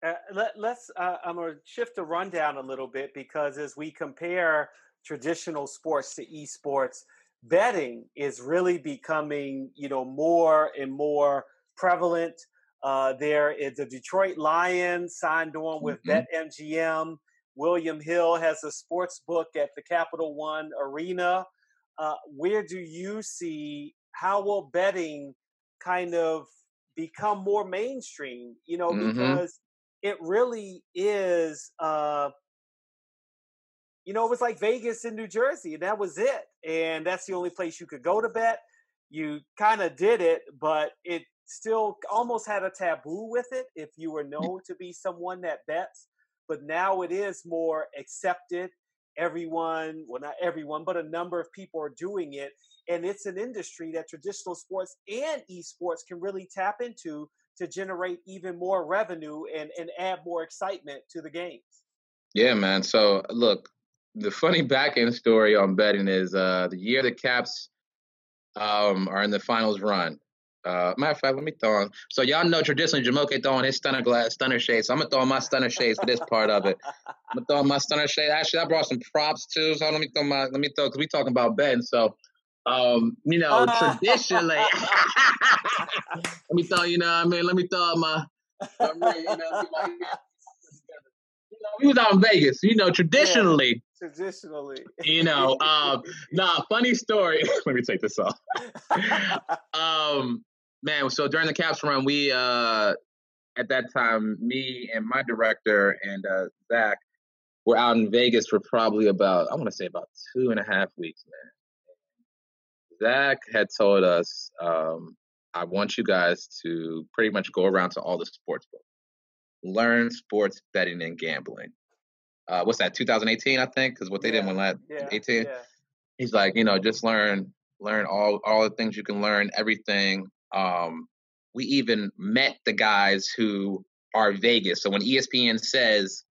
Uh, let, us uh, I'm going to shift the rundown a little bit because as we compare traditional sports to esports, betting is really becoming you know more and more prevalent. Uh, there is the Detroit Lions signed on with mm-hmm. BetMGM. William Hill has a sports book at the Capital One Arena. Uh, where do you see how will betting kind of become more mainstream? You know, mm-hmm. because it really is. Uh, you know, it was like Vegas in New Jersey, and that was it. And that's the only place you could go to bet. You kind of did it, but it still almost had a taboo with it if you were known to be someone that bets but now it is more accepted. Everyone, well, not everyone, but a number of people are doing it. And it's an industry that traditional sports and esports can really tap into to generate even more revenue and, and add more excitement to the games. Yeah, man. So look, the funny back end story on betting is uh, the year the Caps um, are in the finals run. Uh, matter of fact, let me throw on. So y'all know traditionally Jumoke throwing his stunner glass, stunner shades. So I'm gonna throw on my stunner shades for this part of it. [laughs] I'm gonna throw on my stunner shades. Actually, I brought some props too. So let me throw my. Let me throw because we talking about betting. So, um, you know, [laughs] traditionally. [laughs] let me throw. You know, what I mean, let me throw my. You know, we was out in Vegas. You know, traditionally. Yeah, traditionally. You know, [laughs] um, nah, funny story. [laughs] Let me take this off. [laughs] um, man, so during the Caps run, we uh at that time, me and my director and uh Zach were out in Vegas for probably about I want to say about two and a half weeks, man. Zach had told us, um, I want you guys to pretty much go around to all the sports books learn sports betting and gambling. Uh, what's that? 2018, I think, because what they yeah, did when last yeah, 18. Yeah. He's like, you know, just learn, learn all all the things you can learn, everything. Um, we even met the guys who are Vegas. So when ESPN says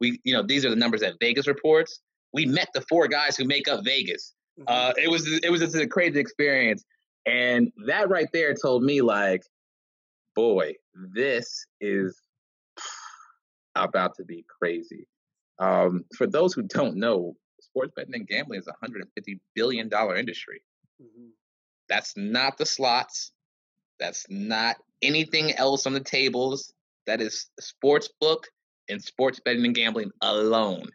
we, you know, these are the numbers that Vegas reports, we met the four guys who make up Vegas. Mm-hmm. Uh, it was it was just a crazy experience, and that right there told me like, boy, this is about to be crazy. Um, for those who don't know, sports betting and gambling is a $150 billion industry. Mm-hmm. That's not the slots. That's not anything else on the tables. That is sports book and sports betting and gambling alone.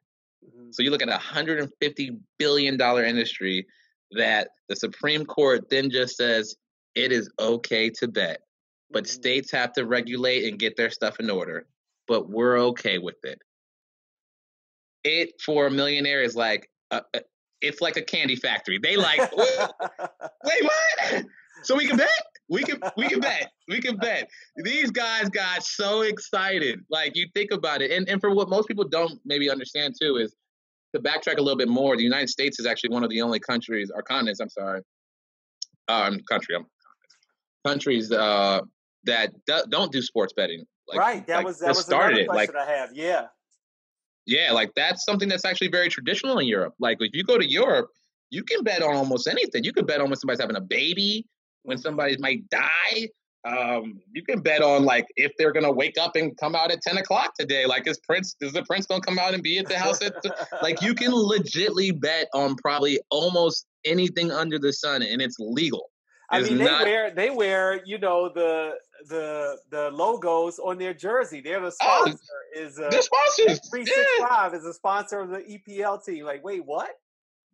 Mm-hmm. So you look at a $150 billion industry that the Supreme Court then just says it is okay to bet, but mm-hmm. states have to regulate and get their stuff in order but we're okay with it. It for a millionaire is like a, a, it's like a candy factory. They like [laughs] wait what? So we can bet. We can we can bet. We can bet. These guys got so excited. Like you think about it, and and for what most people don't maybe understand too is to backtrack a little bit more. The United States is actually one of the only countries or continents. I'm sorry, um, country. I'm countries uh, that do, don't do sports betting. Like, right. That like, was that was started another question like, I have. Yeah. Yeah, like that's something that's actually very traditional in Europe. Like if you go to Europe, you can bet on almost anything. You can bet on when somebody's having a baby, when somebody might die. Um, you can bet on like if they're gonna wake up and come out at ten o'clock today. Like is Prince is the Prince gonna come out and be at the house at like you can legitly bet on probably almost anything under the sun and it's legal. I mean, they not... wear they wear you know the the the logos on their jersey. They're the oh, sponsor. Oh, is uh, the sponsors. Three six five is a sponsor of the EPL team. Like, wait, what?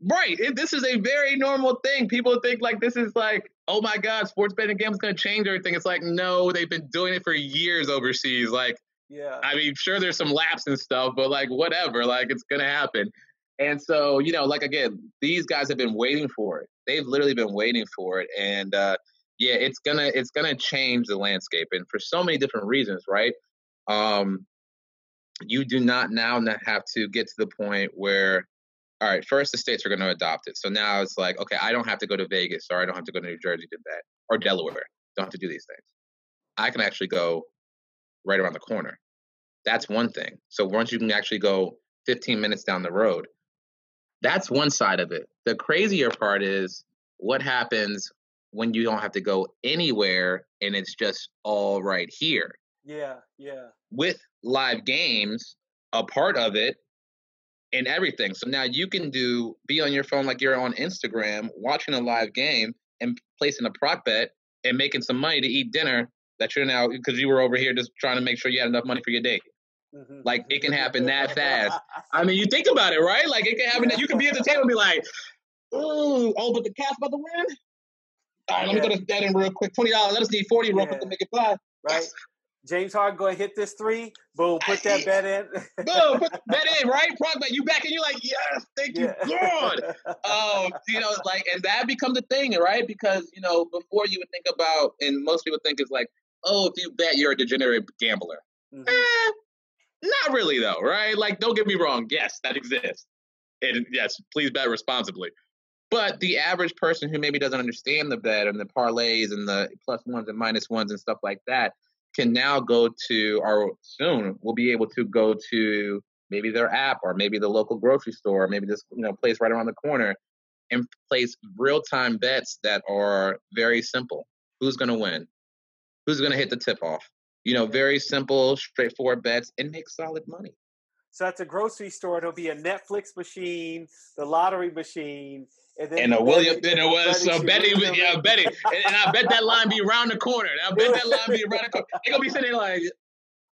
Right. It, this is a very normal thing. People think like this is like, oh my God, sports betting games going to change everything. It's like, no, they've been doing it for years overseas. Like, yeah. I mean, sure, there's some laps and stuff, but like, whatever. Like, it's going to happen. And so, you know, like again, these guys have been waiting for it. They've literally been waiting for it. And uh, yeah, it's gonna it's gonna change the landscape, and for so many different reasons, right? Um, you do not now have to get to the point where, all right, first the states are going to adopt it. So now it's like, okay, I don't have to go to Vegas, or I don't have to go to New Jersey to bet, or Delaware. Don't have to do these things. I can actually go right around the corner. That's one thing. So once you can actually go 15 minutes down the road, that's one side of it. The crazier part is what happens when you don't have to go anywhere and it's just all right here. Yeah, yeah. With live games, a part of it and everything. So now you can do be on your phone like you're on Instagram watching a live game and placing a prop bet and making some money to eat dinner that you're now because you were over here just trying to make sure you had enough money for your date. Mm-hmm. Like it can happen that fast. I mean, you [laughs] think about it, right? Like it can happen. That you can be at the table and be like, "Ooh, oh, but the cat's about to win." All right, let me go to that in real quick. Twenty dollars. Let us need forty real yeah. quick to make it fly. Right. James Harden going and hit this three. [laughs] Boom, put that bet in. Boom, put bet in, right? [laughs] Prog. You back and you're like, yes, thank you, yeah. God. [laughs] um, you know, like, and that becomes a thing, right? Because you know, before you would think about, and most people think it's like, oh, if you bet, you're a degenerate gambler. Mm-hmm. Eh, not really, though, right? Like, don't get me wrong. Yes, that exists. And yes, please bet responsibly. But the average person who maybe doesn't understand the bet and the parlays and the plus ones and minus ones and stuff like that, can now go to, or soon will be able to go to maybe their app or maybe the local grocery store, or maybe this you know place right around the corner, and place real time bets that are very simple. Who's going to win? Who's going to hit the tip off? You know, very simple, straightforward bets and make solid money. So at the grocery store, it'll be a Netflix machine, the lottery machine, and, then and a William, then it was so Betty, yeah, Betty, [laughs] and, and, I bet that line be around the corner. I bet that line be around the corner. They gonna be sitting there like,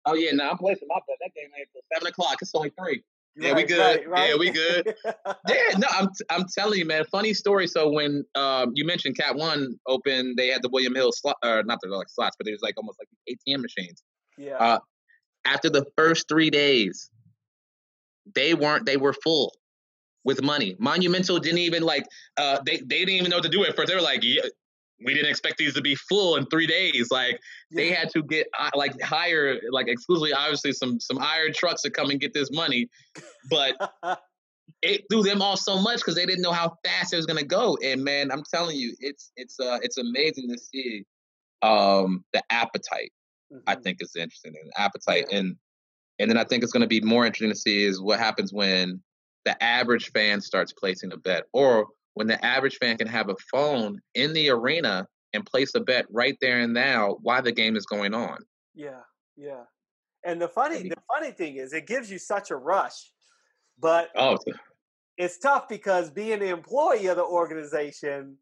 oh yeah, no, nah, I'm placing my bet. That game ain't till seven o'clock. It's only three. Yeah, right, we good. Right, right. Yeah, we good. yeah, no, I'm I'm telling you, man. Funny story. So when um, you mentioned Cat One open, they had the William Hill slot, or not the like slots, but it was like almost like ATM machines. Yeah. Uh, after the first three days, they weren't. They were full with money. Monumental didn't even like. Uh, they they didn't even know what to do at first. They were like, yeah, we didn't expect these to be full in three days. Like they had to get uh, like hire like exclusively, obviously some some iron trucks to come and get this money, but [laughs] it threw them off so much because they didn't know how fast it was gonna go. And man, I'm telling you, it's it's uh it's amazing to see um the appetite. Mm-hmm. I think is interesting and appetite yeah. and and then I think it's going to be more interesting to see is what happens when the average fan starts placing a bet or when the average fan can have a phone in the arena and place a bet right there and now while the game is going on. Yeah, yeah. And the funny the funny thing is it gives you such a rush, but oh. it's tough because being the employee of the organization,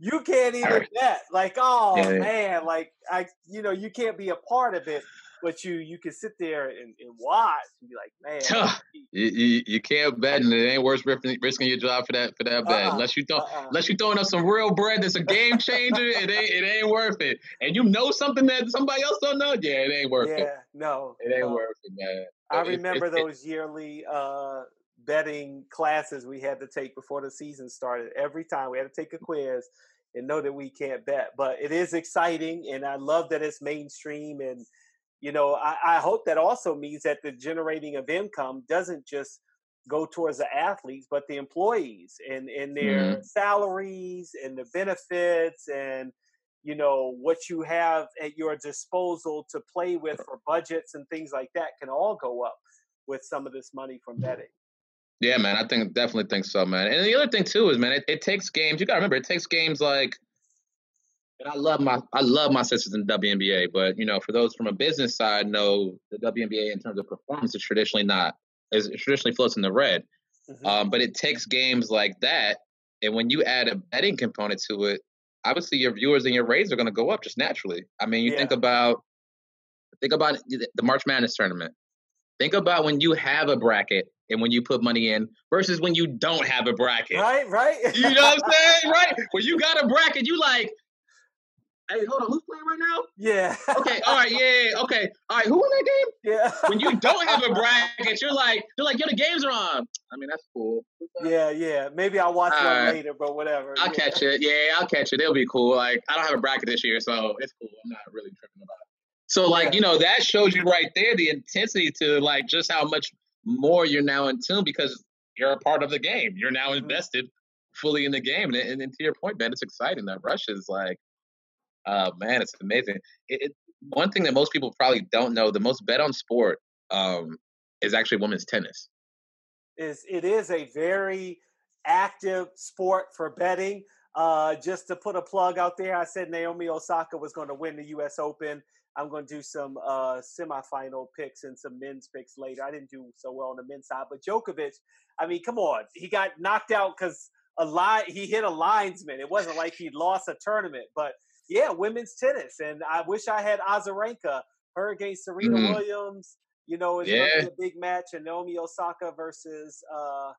you can't even right. bet. Like, oh yeah, man, like I you know, you can't be a part of it but you you can sit there and, and watch and be like, man, you, you, you, can't bet, and it ain't worth risking your job for that for that bet. Uh-uh, unless you throw uh-uh. unless you throwing up some real bread that's a game changer, it ain't it ain't worth it. And you know something that somebody else don't know, yeah, it ain't worth yeah, it. Yeah, no, it ain't no. worth it, man. I remember those yearly uh, betting classes we had to take before the season started. Every time we had to take a quiz and know that we can't bet. But it is exciting, and I love that it's mainstream and you know, I, I hope that also means that the generating of income doesn't just go towards the athletes, but the employees and, and their mm. salaries and the benefits and you know what you have at your disposal to play with for budgets and things like that can all go up with some of this money from betting. Yeah, man, I think definitely think so, man. And the other thing too is, man, it, it takes games. You got to remember, it takes games like and I love my I love my sisters in the WNBA, but you know, for those from a business side, know the WNBA in terms of performance is traditionally not is traditionally floats in the red. Mm-hmm. Um, but it takes games like that, and when you add a betting component to it, obviously your viewers and your rates are going to go up just naturally. I mean, you yeah. think about think about the March Madness tournament. Think about when you have a bracket and when you put money in versus when you don't have a bracket. Right, right. you know what I'm saying? [laughs] Right. When you got a bracket, you like, hey, hold on, who's playing right now? Yeah. okay, all right, yeah, okay. All right, who in that game? Yeah. when you don't have a bracket, you're like, you're like, yo, the games are on. I mean, that's cool. Yeah, yeah. Maybe I'll watch all one right. later, but whatever. I'll yeah. catch it. Yeah, I'll catch it. It'll be cool. Like, I don't have a bracket this year, so it's cool. I'm not really tripping about it. So, like, yeah. you know, that shows you right there the intensity to like just how much more you're now in tune because you're a part of the game. You're now mm-hmm. invested fully in the game. And, and, and to your point, man, it's exciting. That rush is like uh, man, it's amazing. It, it, one thing that most people probably don't know: the most bet on sport um, is actually women's tennis. Is it is a very active sport for betting. Uh, just to put a plug out there, I said Naomi Osaka was going to win the U.S. Open. I'm going to do some uh, semifinal picks and some men's picks later. I didn't do so well on the men's side, but Djokovic, I mean, come on, he got knocked out because a line he hit a linesman. It wasn't like he lost a tournament, but yeah, women's tennis. And I wish I had Azarenka, her against Serena mm-hmm. Williams. You know, it's yeah. going to be a big match. And Naomi Osaka versus uh,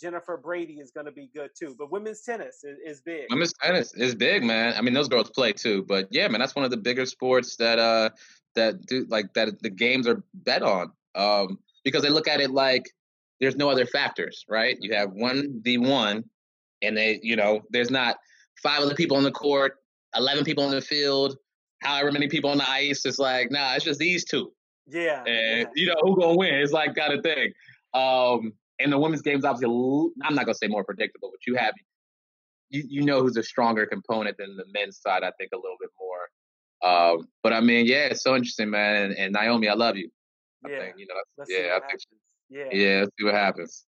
Jennifer Brady is going to be good too. But women's tennis is, is, big. Women's tennis is big, man. I mean, those girls play too. But yeah, man, that's one of the bigger sports that uh that do like that the games are bet on. Um, because they look at it like there's no other factors, right? You have one v one, and they, you know, there's not five other people on the court 11 people in the field, however many people on the ice. It's like, nah, it's just these two. Yeah. And, yeah. you know, who going to win? It's like kind of thing. Um, and the women's game's obviously, I'm not going to say more predictable, but you have, you, you know who's a stronger component than the men's side, I think, a little bit more. Um, but I mean, yeah, it's so interesting, man. And, and Naomi, I love you. I Yeah. think you know. Let's yeah, I think. Yeah. Yeah, let's see what happens.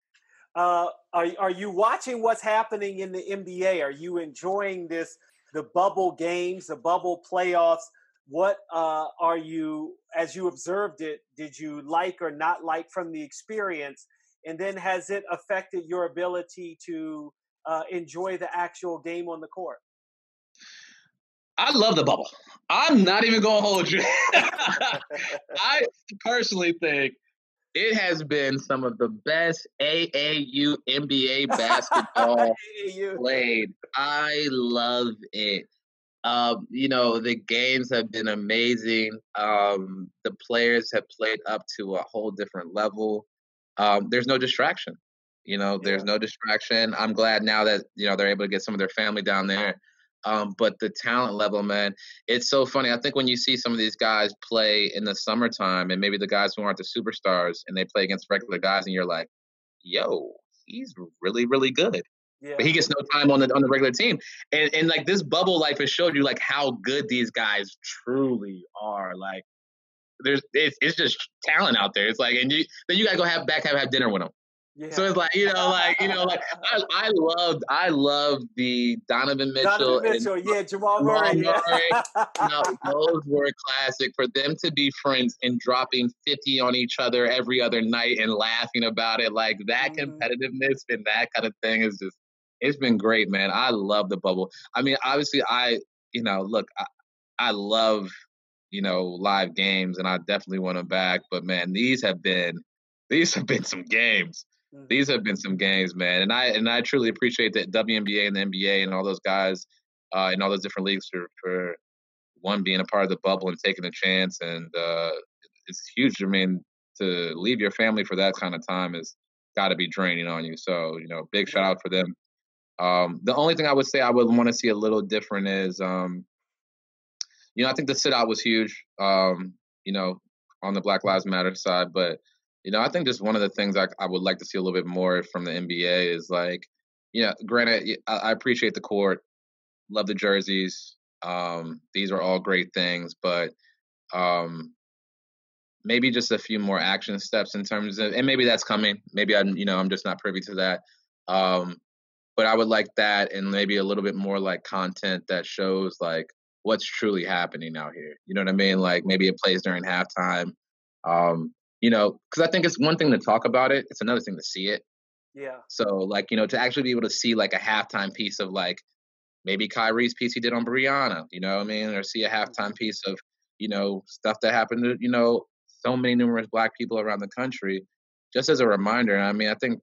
Uh, are are you watching what's happening in the NBA? Are you enjoying this the bubble games, the bubble playoffs? What uh, are you as you observed it? Did you like or not like from the experience? And then has it affected your ability to uh, enjoy the actual game on the court? I love the bubble. I'm not even gonna hold you. [laughs] I personally think it has been some of the best AAU NBA [laughs] basketball played. I love it. Um, you know, the games have been amazing. Um, the players have played up to a whole different level. Um, there's no distraction. You know, there's no distraction. I'm glad now that, you know, they're able to get some of their family down there. Um, but the talent level, man, it's so funny. I think when you see some of these guys play in the summertime and maybe the guys who aren't the superstars and they play against regular guys and you're like, yo, he's really, really good Yeah. but he gets no time on the on the regular team. And and like this bubble life has showed you like how good these guys truly are. Like there's it's, it's just talent out there. It's like and you then you gotta go have back have have dinner with them. Yeah. So it's like you know like you know like I I loved I loved the Donovan Mitchell, Donovan Mitchell, yeah, Jamal Jamal Murray, yeah. and [laughs] those were classic for them to be friends and dropping 50 on each other every other night and laughing about it like that Mhm. competitiveness and that kind of thing is just it's been great man i love the bubble i mean obviously i you know look i, I love you know live games and i definitely want them back but man these have been these have been some games. These have been some games, man, and I and I truly appreciate that WNBA and the NBA and all those guys uh, in all those different leagues for for one being a part of the bubble and taking a chance, and uh, it's huge. I mean, to leave your family for that kind of time is got to be draining on you. So you know, big shout out for them. Um, the only thing I would say I would want to see a little different is, um, you know, I think the sit out was huge. Um, you know, on the Black Lives Matter side, but you know, I think just one of the things I, I would like to see a little bit more from the NBA is like, you know, granted, I appreciate the court, love the jerseys. Um, these are all great things, but um, maybe just a few more action steps in terms of, and maybe that's coming. Maybe I'm, you know, I'm just not privy to that. Um, but I would like that, and maybe a little bit more like content that shows like what's truly happening out here. You know what I mean? Like maybe it plays during halftime. Um, you know, because I think it's one thing to talk about it; it's another thing to see it. Yeah. So, like, you know, to actually be able to see like a halftime piece of like maybe Kyrie's piece he did on Breonna, you know what I mean? Or see a halftime piece of, you know, stuff that happened to, you know, so many numerous black people around the country, just as a reminder. I mean, I think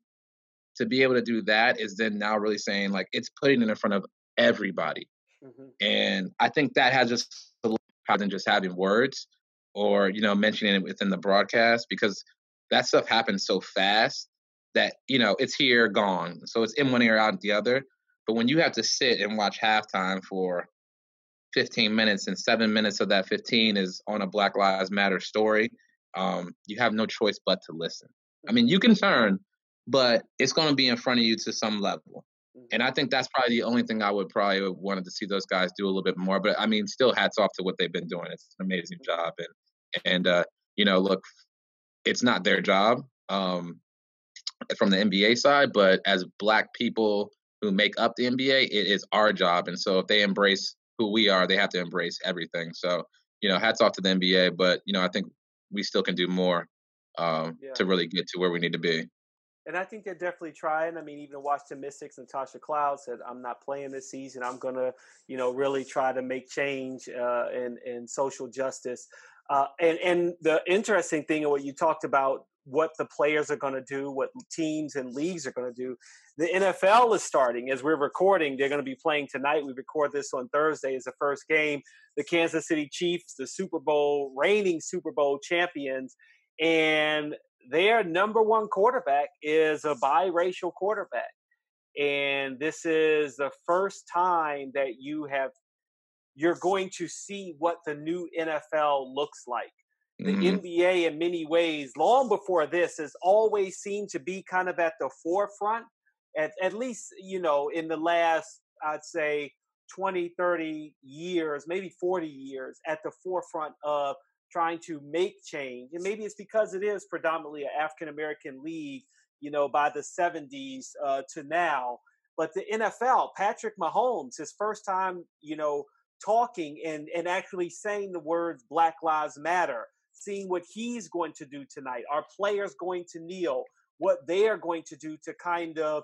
to be able to do that is then now really saying like it's putting it in front of everybody. hmm And I think that has just a lot more than just having words or, you know, mentioning it within the broadcast because that stuff happens so fast that, you know, it's here, gone. So it's in one ear, out the other. But when you have to sit and watch halftime for 15 minutes and seven minutes of that 15 is on a Black Lives Matter story, um, you have no choice but to listen. I mean, you can turn, but it's going to be in front of you to some level. And I think that's probably the only thing I would probably have wanted to see those guys do a little bit more. But I mean, still hats off to what they've been doing. It's an amazing job. And and uh, you know, look, it's not their job um, from the NBA side, but as black people who make up the NBA, it is our job. And so if they embrace who we are, they have to embrace everything. So you know, hats off to the NBA. But you know, I think we still can do more um, Yeah. to really get to where we need to be. And I think they're definitely trying. I mean, even Washington Mystics and Tasha Cloud said, "I'm not playing this season. I'm gonna, you know, really try to make change uh, in in social justice." Uh, and and the interesting thing, and what you talked about, what the players are going to do, what teams and leagues are going to do. The NFL is starting as we're recording. They're going to be playing tonight. We record this on Thursday as the first game. The Kansas City Chiefs, the Super Bowl reigning Super Bowl champions, and their number one quarterback is a biracial quarterback. And this is the first time that you have you're going to see what the new NFL looks like. The Mhm. NBA in many ways, long before this, has always seemed to be kind of at the forefront. At at least, you know, in the last, I'd say 20, 30 years, maybe 40 years at the forefront of trying to make change. And maybe it's because it is predominantly an African American league, you know, by the 70s uh, to now. But the NFL, Patrick Mahomes, his first time, you know, talking and, and actually saying the words Black Lives Matter, seeing what he's going to do tonight. Are players going to kneel? What they are going to do to kind of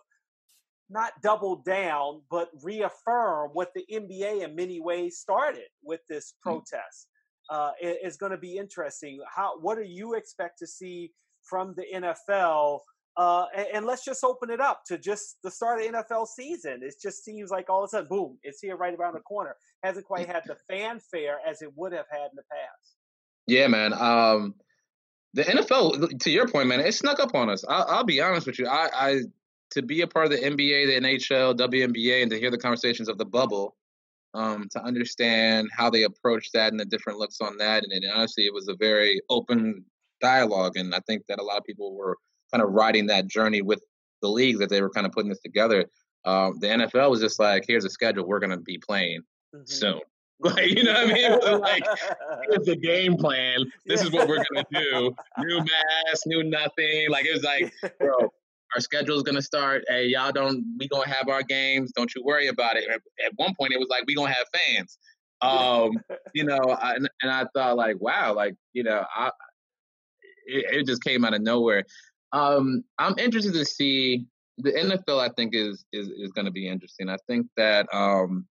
not double down, but reaffirm what the NBA in many ways started with this mm. protest. Uh, is going to be interesting. How what do you expect to see from the NFL? Uh, and, and, let's just open it up to just the start of the NFL season. It just seems like all of a sudden, boom, it's here right around the corner. Hasn't quite had the fanfare as it would have had in the past. Yeah, man. Um, the NFL, to your point, man, it snuck up on us. I'll, I'll be honest with you. I, I to be a part of the NBA, the NHL, WNBA, and to hear the conversations of the bubble, um, to understand how they approached that and the different looks on that. And, and honestly, it was a very open dialogue. And I think that a lot of people were kind of riding that journey with the leagues that they were kind of putting this together. Um, the NFL was just like, here's a schedule we're going to be playing mm-hmm. soon. [laughs] Like, you know what I mean? like, here's the game plan. This is what we're gonna do. [laughs] New mask, new nothing. Like it was like, bro, our schedule is gonna start. Hey, y'all don't we gonna have our games. Don't you worry about it. At one point, it was like we gonna have fans. Um, [laughs] you know, I, and, I thought like, wow, like you know, I it, it just came out of nowhere. Um, I'm interested to see the NFL. I think is is is going to be interesting. I think that um,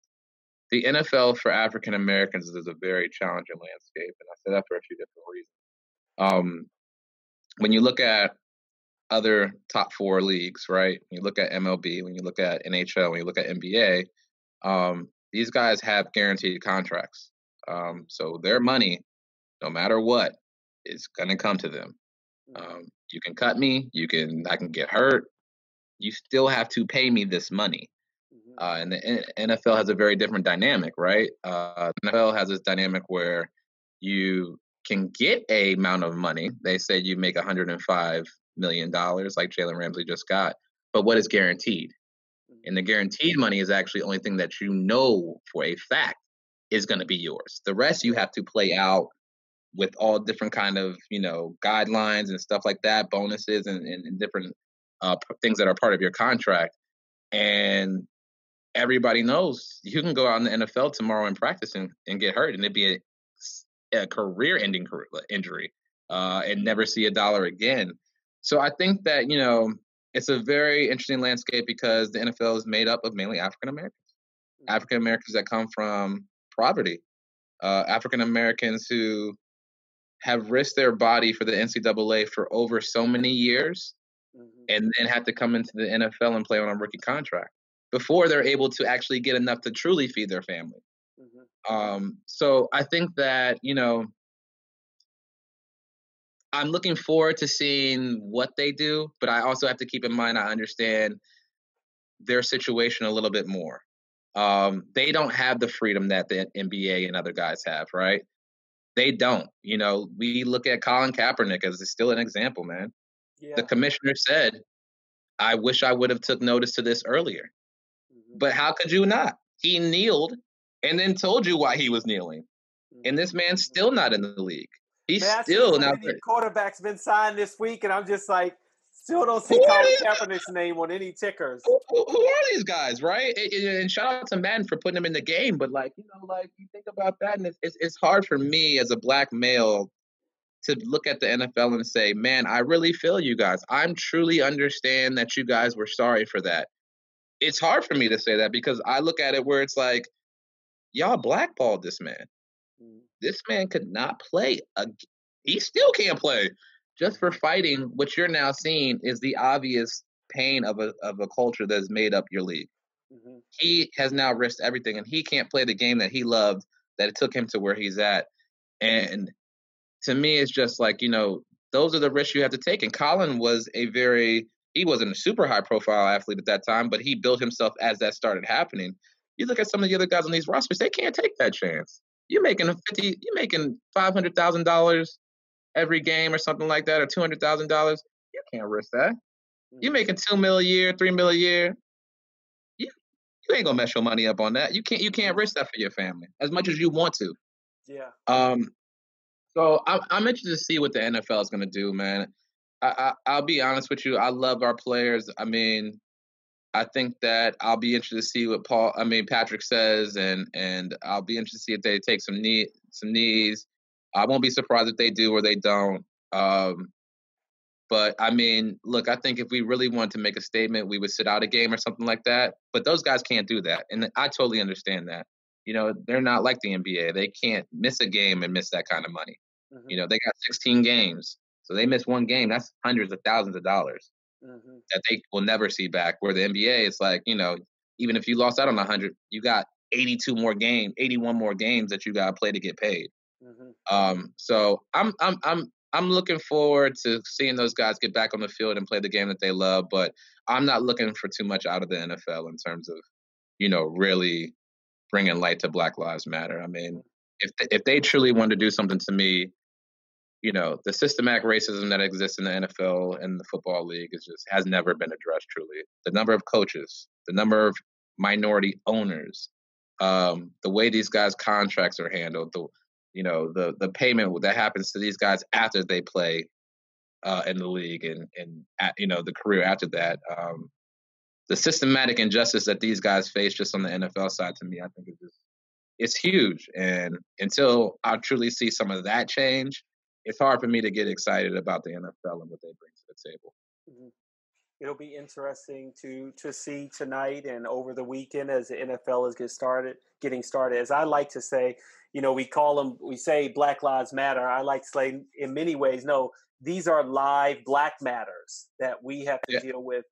the NFL for African Americans is a very challenging landscape, and I say that for a few different reasons. Um, when you look at other top four leagues, right? When you look at MLB, when you look at NHL, when you look at NBA, um, these guys have guaranteed contracts. Um, so their money, no matter what, is going to come to them. Um, you can cut me, you can, I can get hurt. You still have to pay me this money. Mm-hmm. Uh, and the NFL has a very different dynamic, right? Uh, the NFL has this dynamic where you can get a amount of money. They say you make 105 million dollars like Jalen Ramsey just got, but what is guaranteed? And the guaranteed money is actually the only thing that you know for a fact is going to be yours. The rest you have to play out with all different kind of you know guidelines and stuff like that, bonuses and, and, and different uh, things that are part of your contract. And everybody knows you can go out in the NFL tomorrow and practice and, and get hurt, and it'd be a, a career-ending injury, uh, and never see a dollar again. So I think that, you know, it's a very interesting landscape because the NFL is made up of mainly African Americans, mm-hmm. African Americans that come from poverty, uh, African Americans who have risked their body for the NCAA for over so many years mm-hmm. and then have to come into the NFL and play on a rookie contract before they're able to actually get enough to truly feed their family. Mm-hmm. Um, so I think that, you know, I'm looking forward to seeing what they do, but I also have to keep in mind I understand their situation a little bit more. Um, they don't have the freedom that the NBA and other guys have, right? They don't. You know, we look at Colin Kaepernick as still an example, man. Yeah. The commissioner said, "I wish I would have took notice to this earlier." Mm-hmm. But how could you not? He kneeled and then told you why he was kneeling. Mm-hmm. And this man's still not in the league. He's still now. Quarterback's been signed this week, and I'm just like, still don't see Colin Kaepernick's name on any tickers. Who, who, who, are these guys, right? And, and, shout out to Madden for putting them in the game, but like you know, like you think about that, and it's, it's, it's hard for me as a black male to look at the NFL and say, man, I really feel you guys. I'm truly understand that you guys were sorry for that. It's hard for me to say that because I look at it where it's like, y'all blackballed this man. Mm. This man could not play. A, he still can't play just for fighting. What you're now seeing is the obvious pain of a of a culture that's made up your league. Mm-hmm. He has now risked everything, and he can't play the game that he loved. That it took him to where he's at. And to me, it's just like you know, those are the risks you have to take. And Colin was a very he wasn't a super high profile athlete at that time, but he built himself as that started happening. You look at some of the other guys on these rosters; they can't take that chance. You're making a fifty. You're making five hundred thousand dollars every game or something like that, or two hundred thousand dollars. You can't risk that. You're mm-hmm. making two mil a year, three mil a year. You you ain't gonna mess your money up on that. You can't you can't risk that for your family as much as you want to. Yeah. Um. So I'm I'm interested to see what the NFL is gonna do, man. I, I will be honest with you. I love our players. I mean, I think that I'll be interested to see what Paul. I mean, Patrick says, and and I'll be interested to see if they take some knee some knees. I won't be surprised if they do or they don't. Um, but I mean, look, I think if we really wanted to make a statement, we would sit out a game or something like that. But those guys can't do that, and I totally understand that. You know, they're not like the NBA. They can't miss a game and miss that kind of money. Mm-hmm. You know, they got 16 games, so they miss one game. That's hundreds of thousands of dollars mm-hmm. that they will never see back. Where the NBA, it's like, you know, even if you lost out on 100, you got 82 more games, 81 more games that you got to play to get paid. Mm-hmm. Um, so I'm I'm I'm I'm looking forward to seeing those guys get back on the field and play the game that they love. But I'm not looking for too much out of the NFL in terms of, you know, really bringing light to Black Lives Matter. I mean, if if they truly want to do something to me, you know, the systematic racism that exists in the NFL and the football league is just has never been addressed. Truly, the number of coaches, the number of minority owners, um, the way these guys' contracts are handled, the you know the the payment that happens to these guys after they play uh, in the league and and at, you know the career after that. Um, the systematic injustice that these guys face just on the NFL side to me, I think is just it's huge. And until I truly see some of that change, it's hard for me to get excited about the NFL and what they bring to the table. Mm-hmm. It'll be interesting to to see tonight and over the weekend as the NFL is get started, getting started. As I like to say, you know, we call them, we say Black Lives Matter. I like to say, in many ways, no, these are live Black matters that we have to yeah. deal with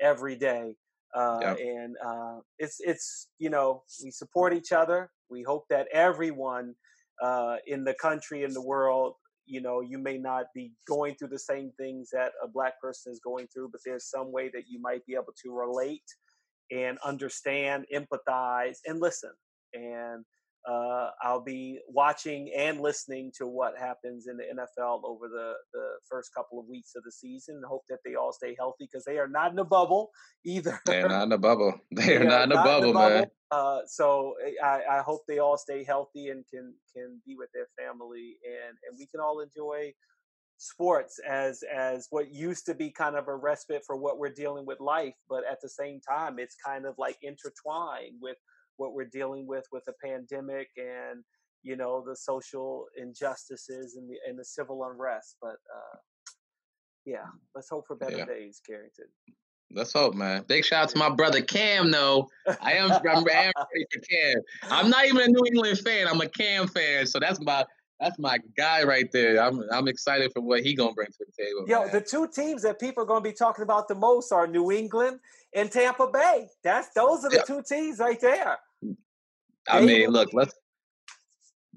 every day. Uh, yeah. And uh, it's it's you know we support each other. We hope that everyone uh, in the country in the world, you know, you may not be going through the same things that a black person is going through, but there's some way that you might be able to relate and understand, empathize, and listen. And uh, I'll be watching and listening to what happens in the NFL over the, the first couple of weeks of the season. Hope that they all stay healthy because they are not in a bubble [laughs] either. They're not in a bubble. [laughs] They, they are, not in a not bubble, in bubble, man. Uh, so eh, I, I, hope they all stay healthy and can can be with their family and and we can all enjoy sports as as what used to be kind of a respite for what we're dealing with life but at the same time it's kind of like intertwined with what we're dealing with with the pandemic and you know the social injustices and the and the civil unrest. But uh, yeah, let's hope for better yeah. days, Carrington. Let's hope, man. Big shout out to my brother Cam, though. I am, I'm, [laughs] ready for Cam. I'm not even a New England fan. I'm a Cam fan, so that's my that's my guy right there. I'm I'm excited for what he gonna bring to the table. Yo, man. the two teams that people are gonna be talking about the most are New England and Tampa Bay. That's those are the yeah. two teams right there. I mean, look, let's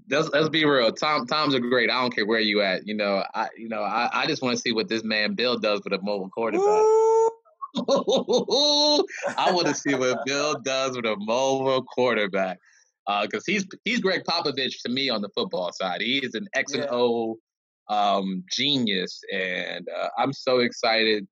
let's let's be real. Tom Tom's are great. I don't care where you at. You know, I you know I, I just want to see what this man Bill does with a mobile quarterback. [laughs] I want to see what Bill does with a mobile quarterback because uh, he's he's Gregg Popovich to me on the football side. He is an X and O um, genius, and uh, I'm so excited.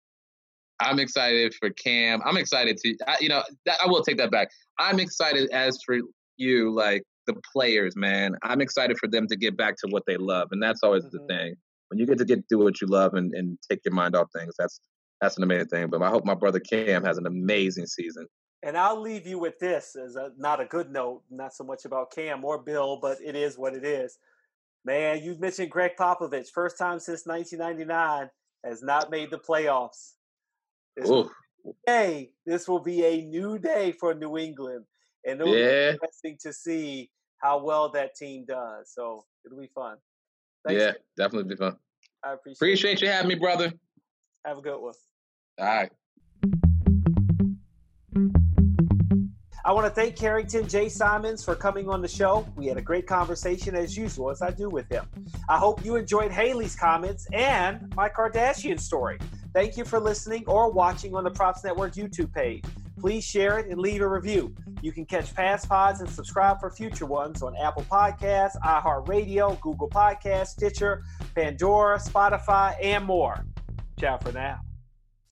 I'm excited for Cam. I'm excited to, I, you know, that, I will take that back. I'm excited as for you, like the players, man. I'm excited for them to get back to what they love, and that's always mm-hmm. the thing. When you get to get do what you love and, and take your mind off things, that's that's an amazing thing. But I hope my brother Cam has an amazing season. And I'll leave you with this as a, not a good note, not so much about Cam or Bill, but it is what it is. Man, you mentioned Gregg Popovich, first time since 1999, has not made the playoffs. This day, this will be a new day for New England and it'll yeah. be interesting to see how well that team does. So it'll be fun. Thanks. Yeah, definitely be fun. I appreciate. Appreciate you having me, brother. Have a good one. All right. I want to thank Carrington J. Symonds for coming on the show. We had a great conversation as usual, as I do with him. I hope you enjoyed Haley's comments and my Kardashian story. Thank you for listening or watching on the Props Network YouTube page. Please share it and leave a review. You can catch past pods and subscribe for future ones on Apple Podcasts, iHeartRadio, Google Podcasts, Stitcher, Pandora, Spotify, and more. Ciao for now.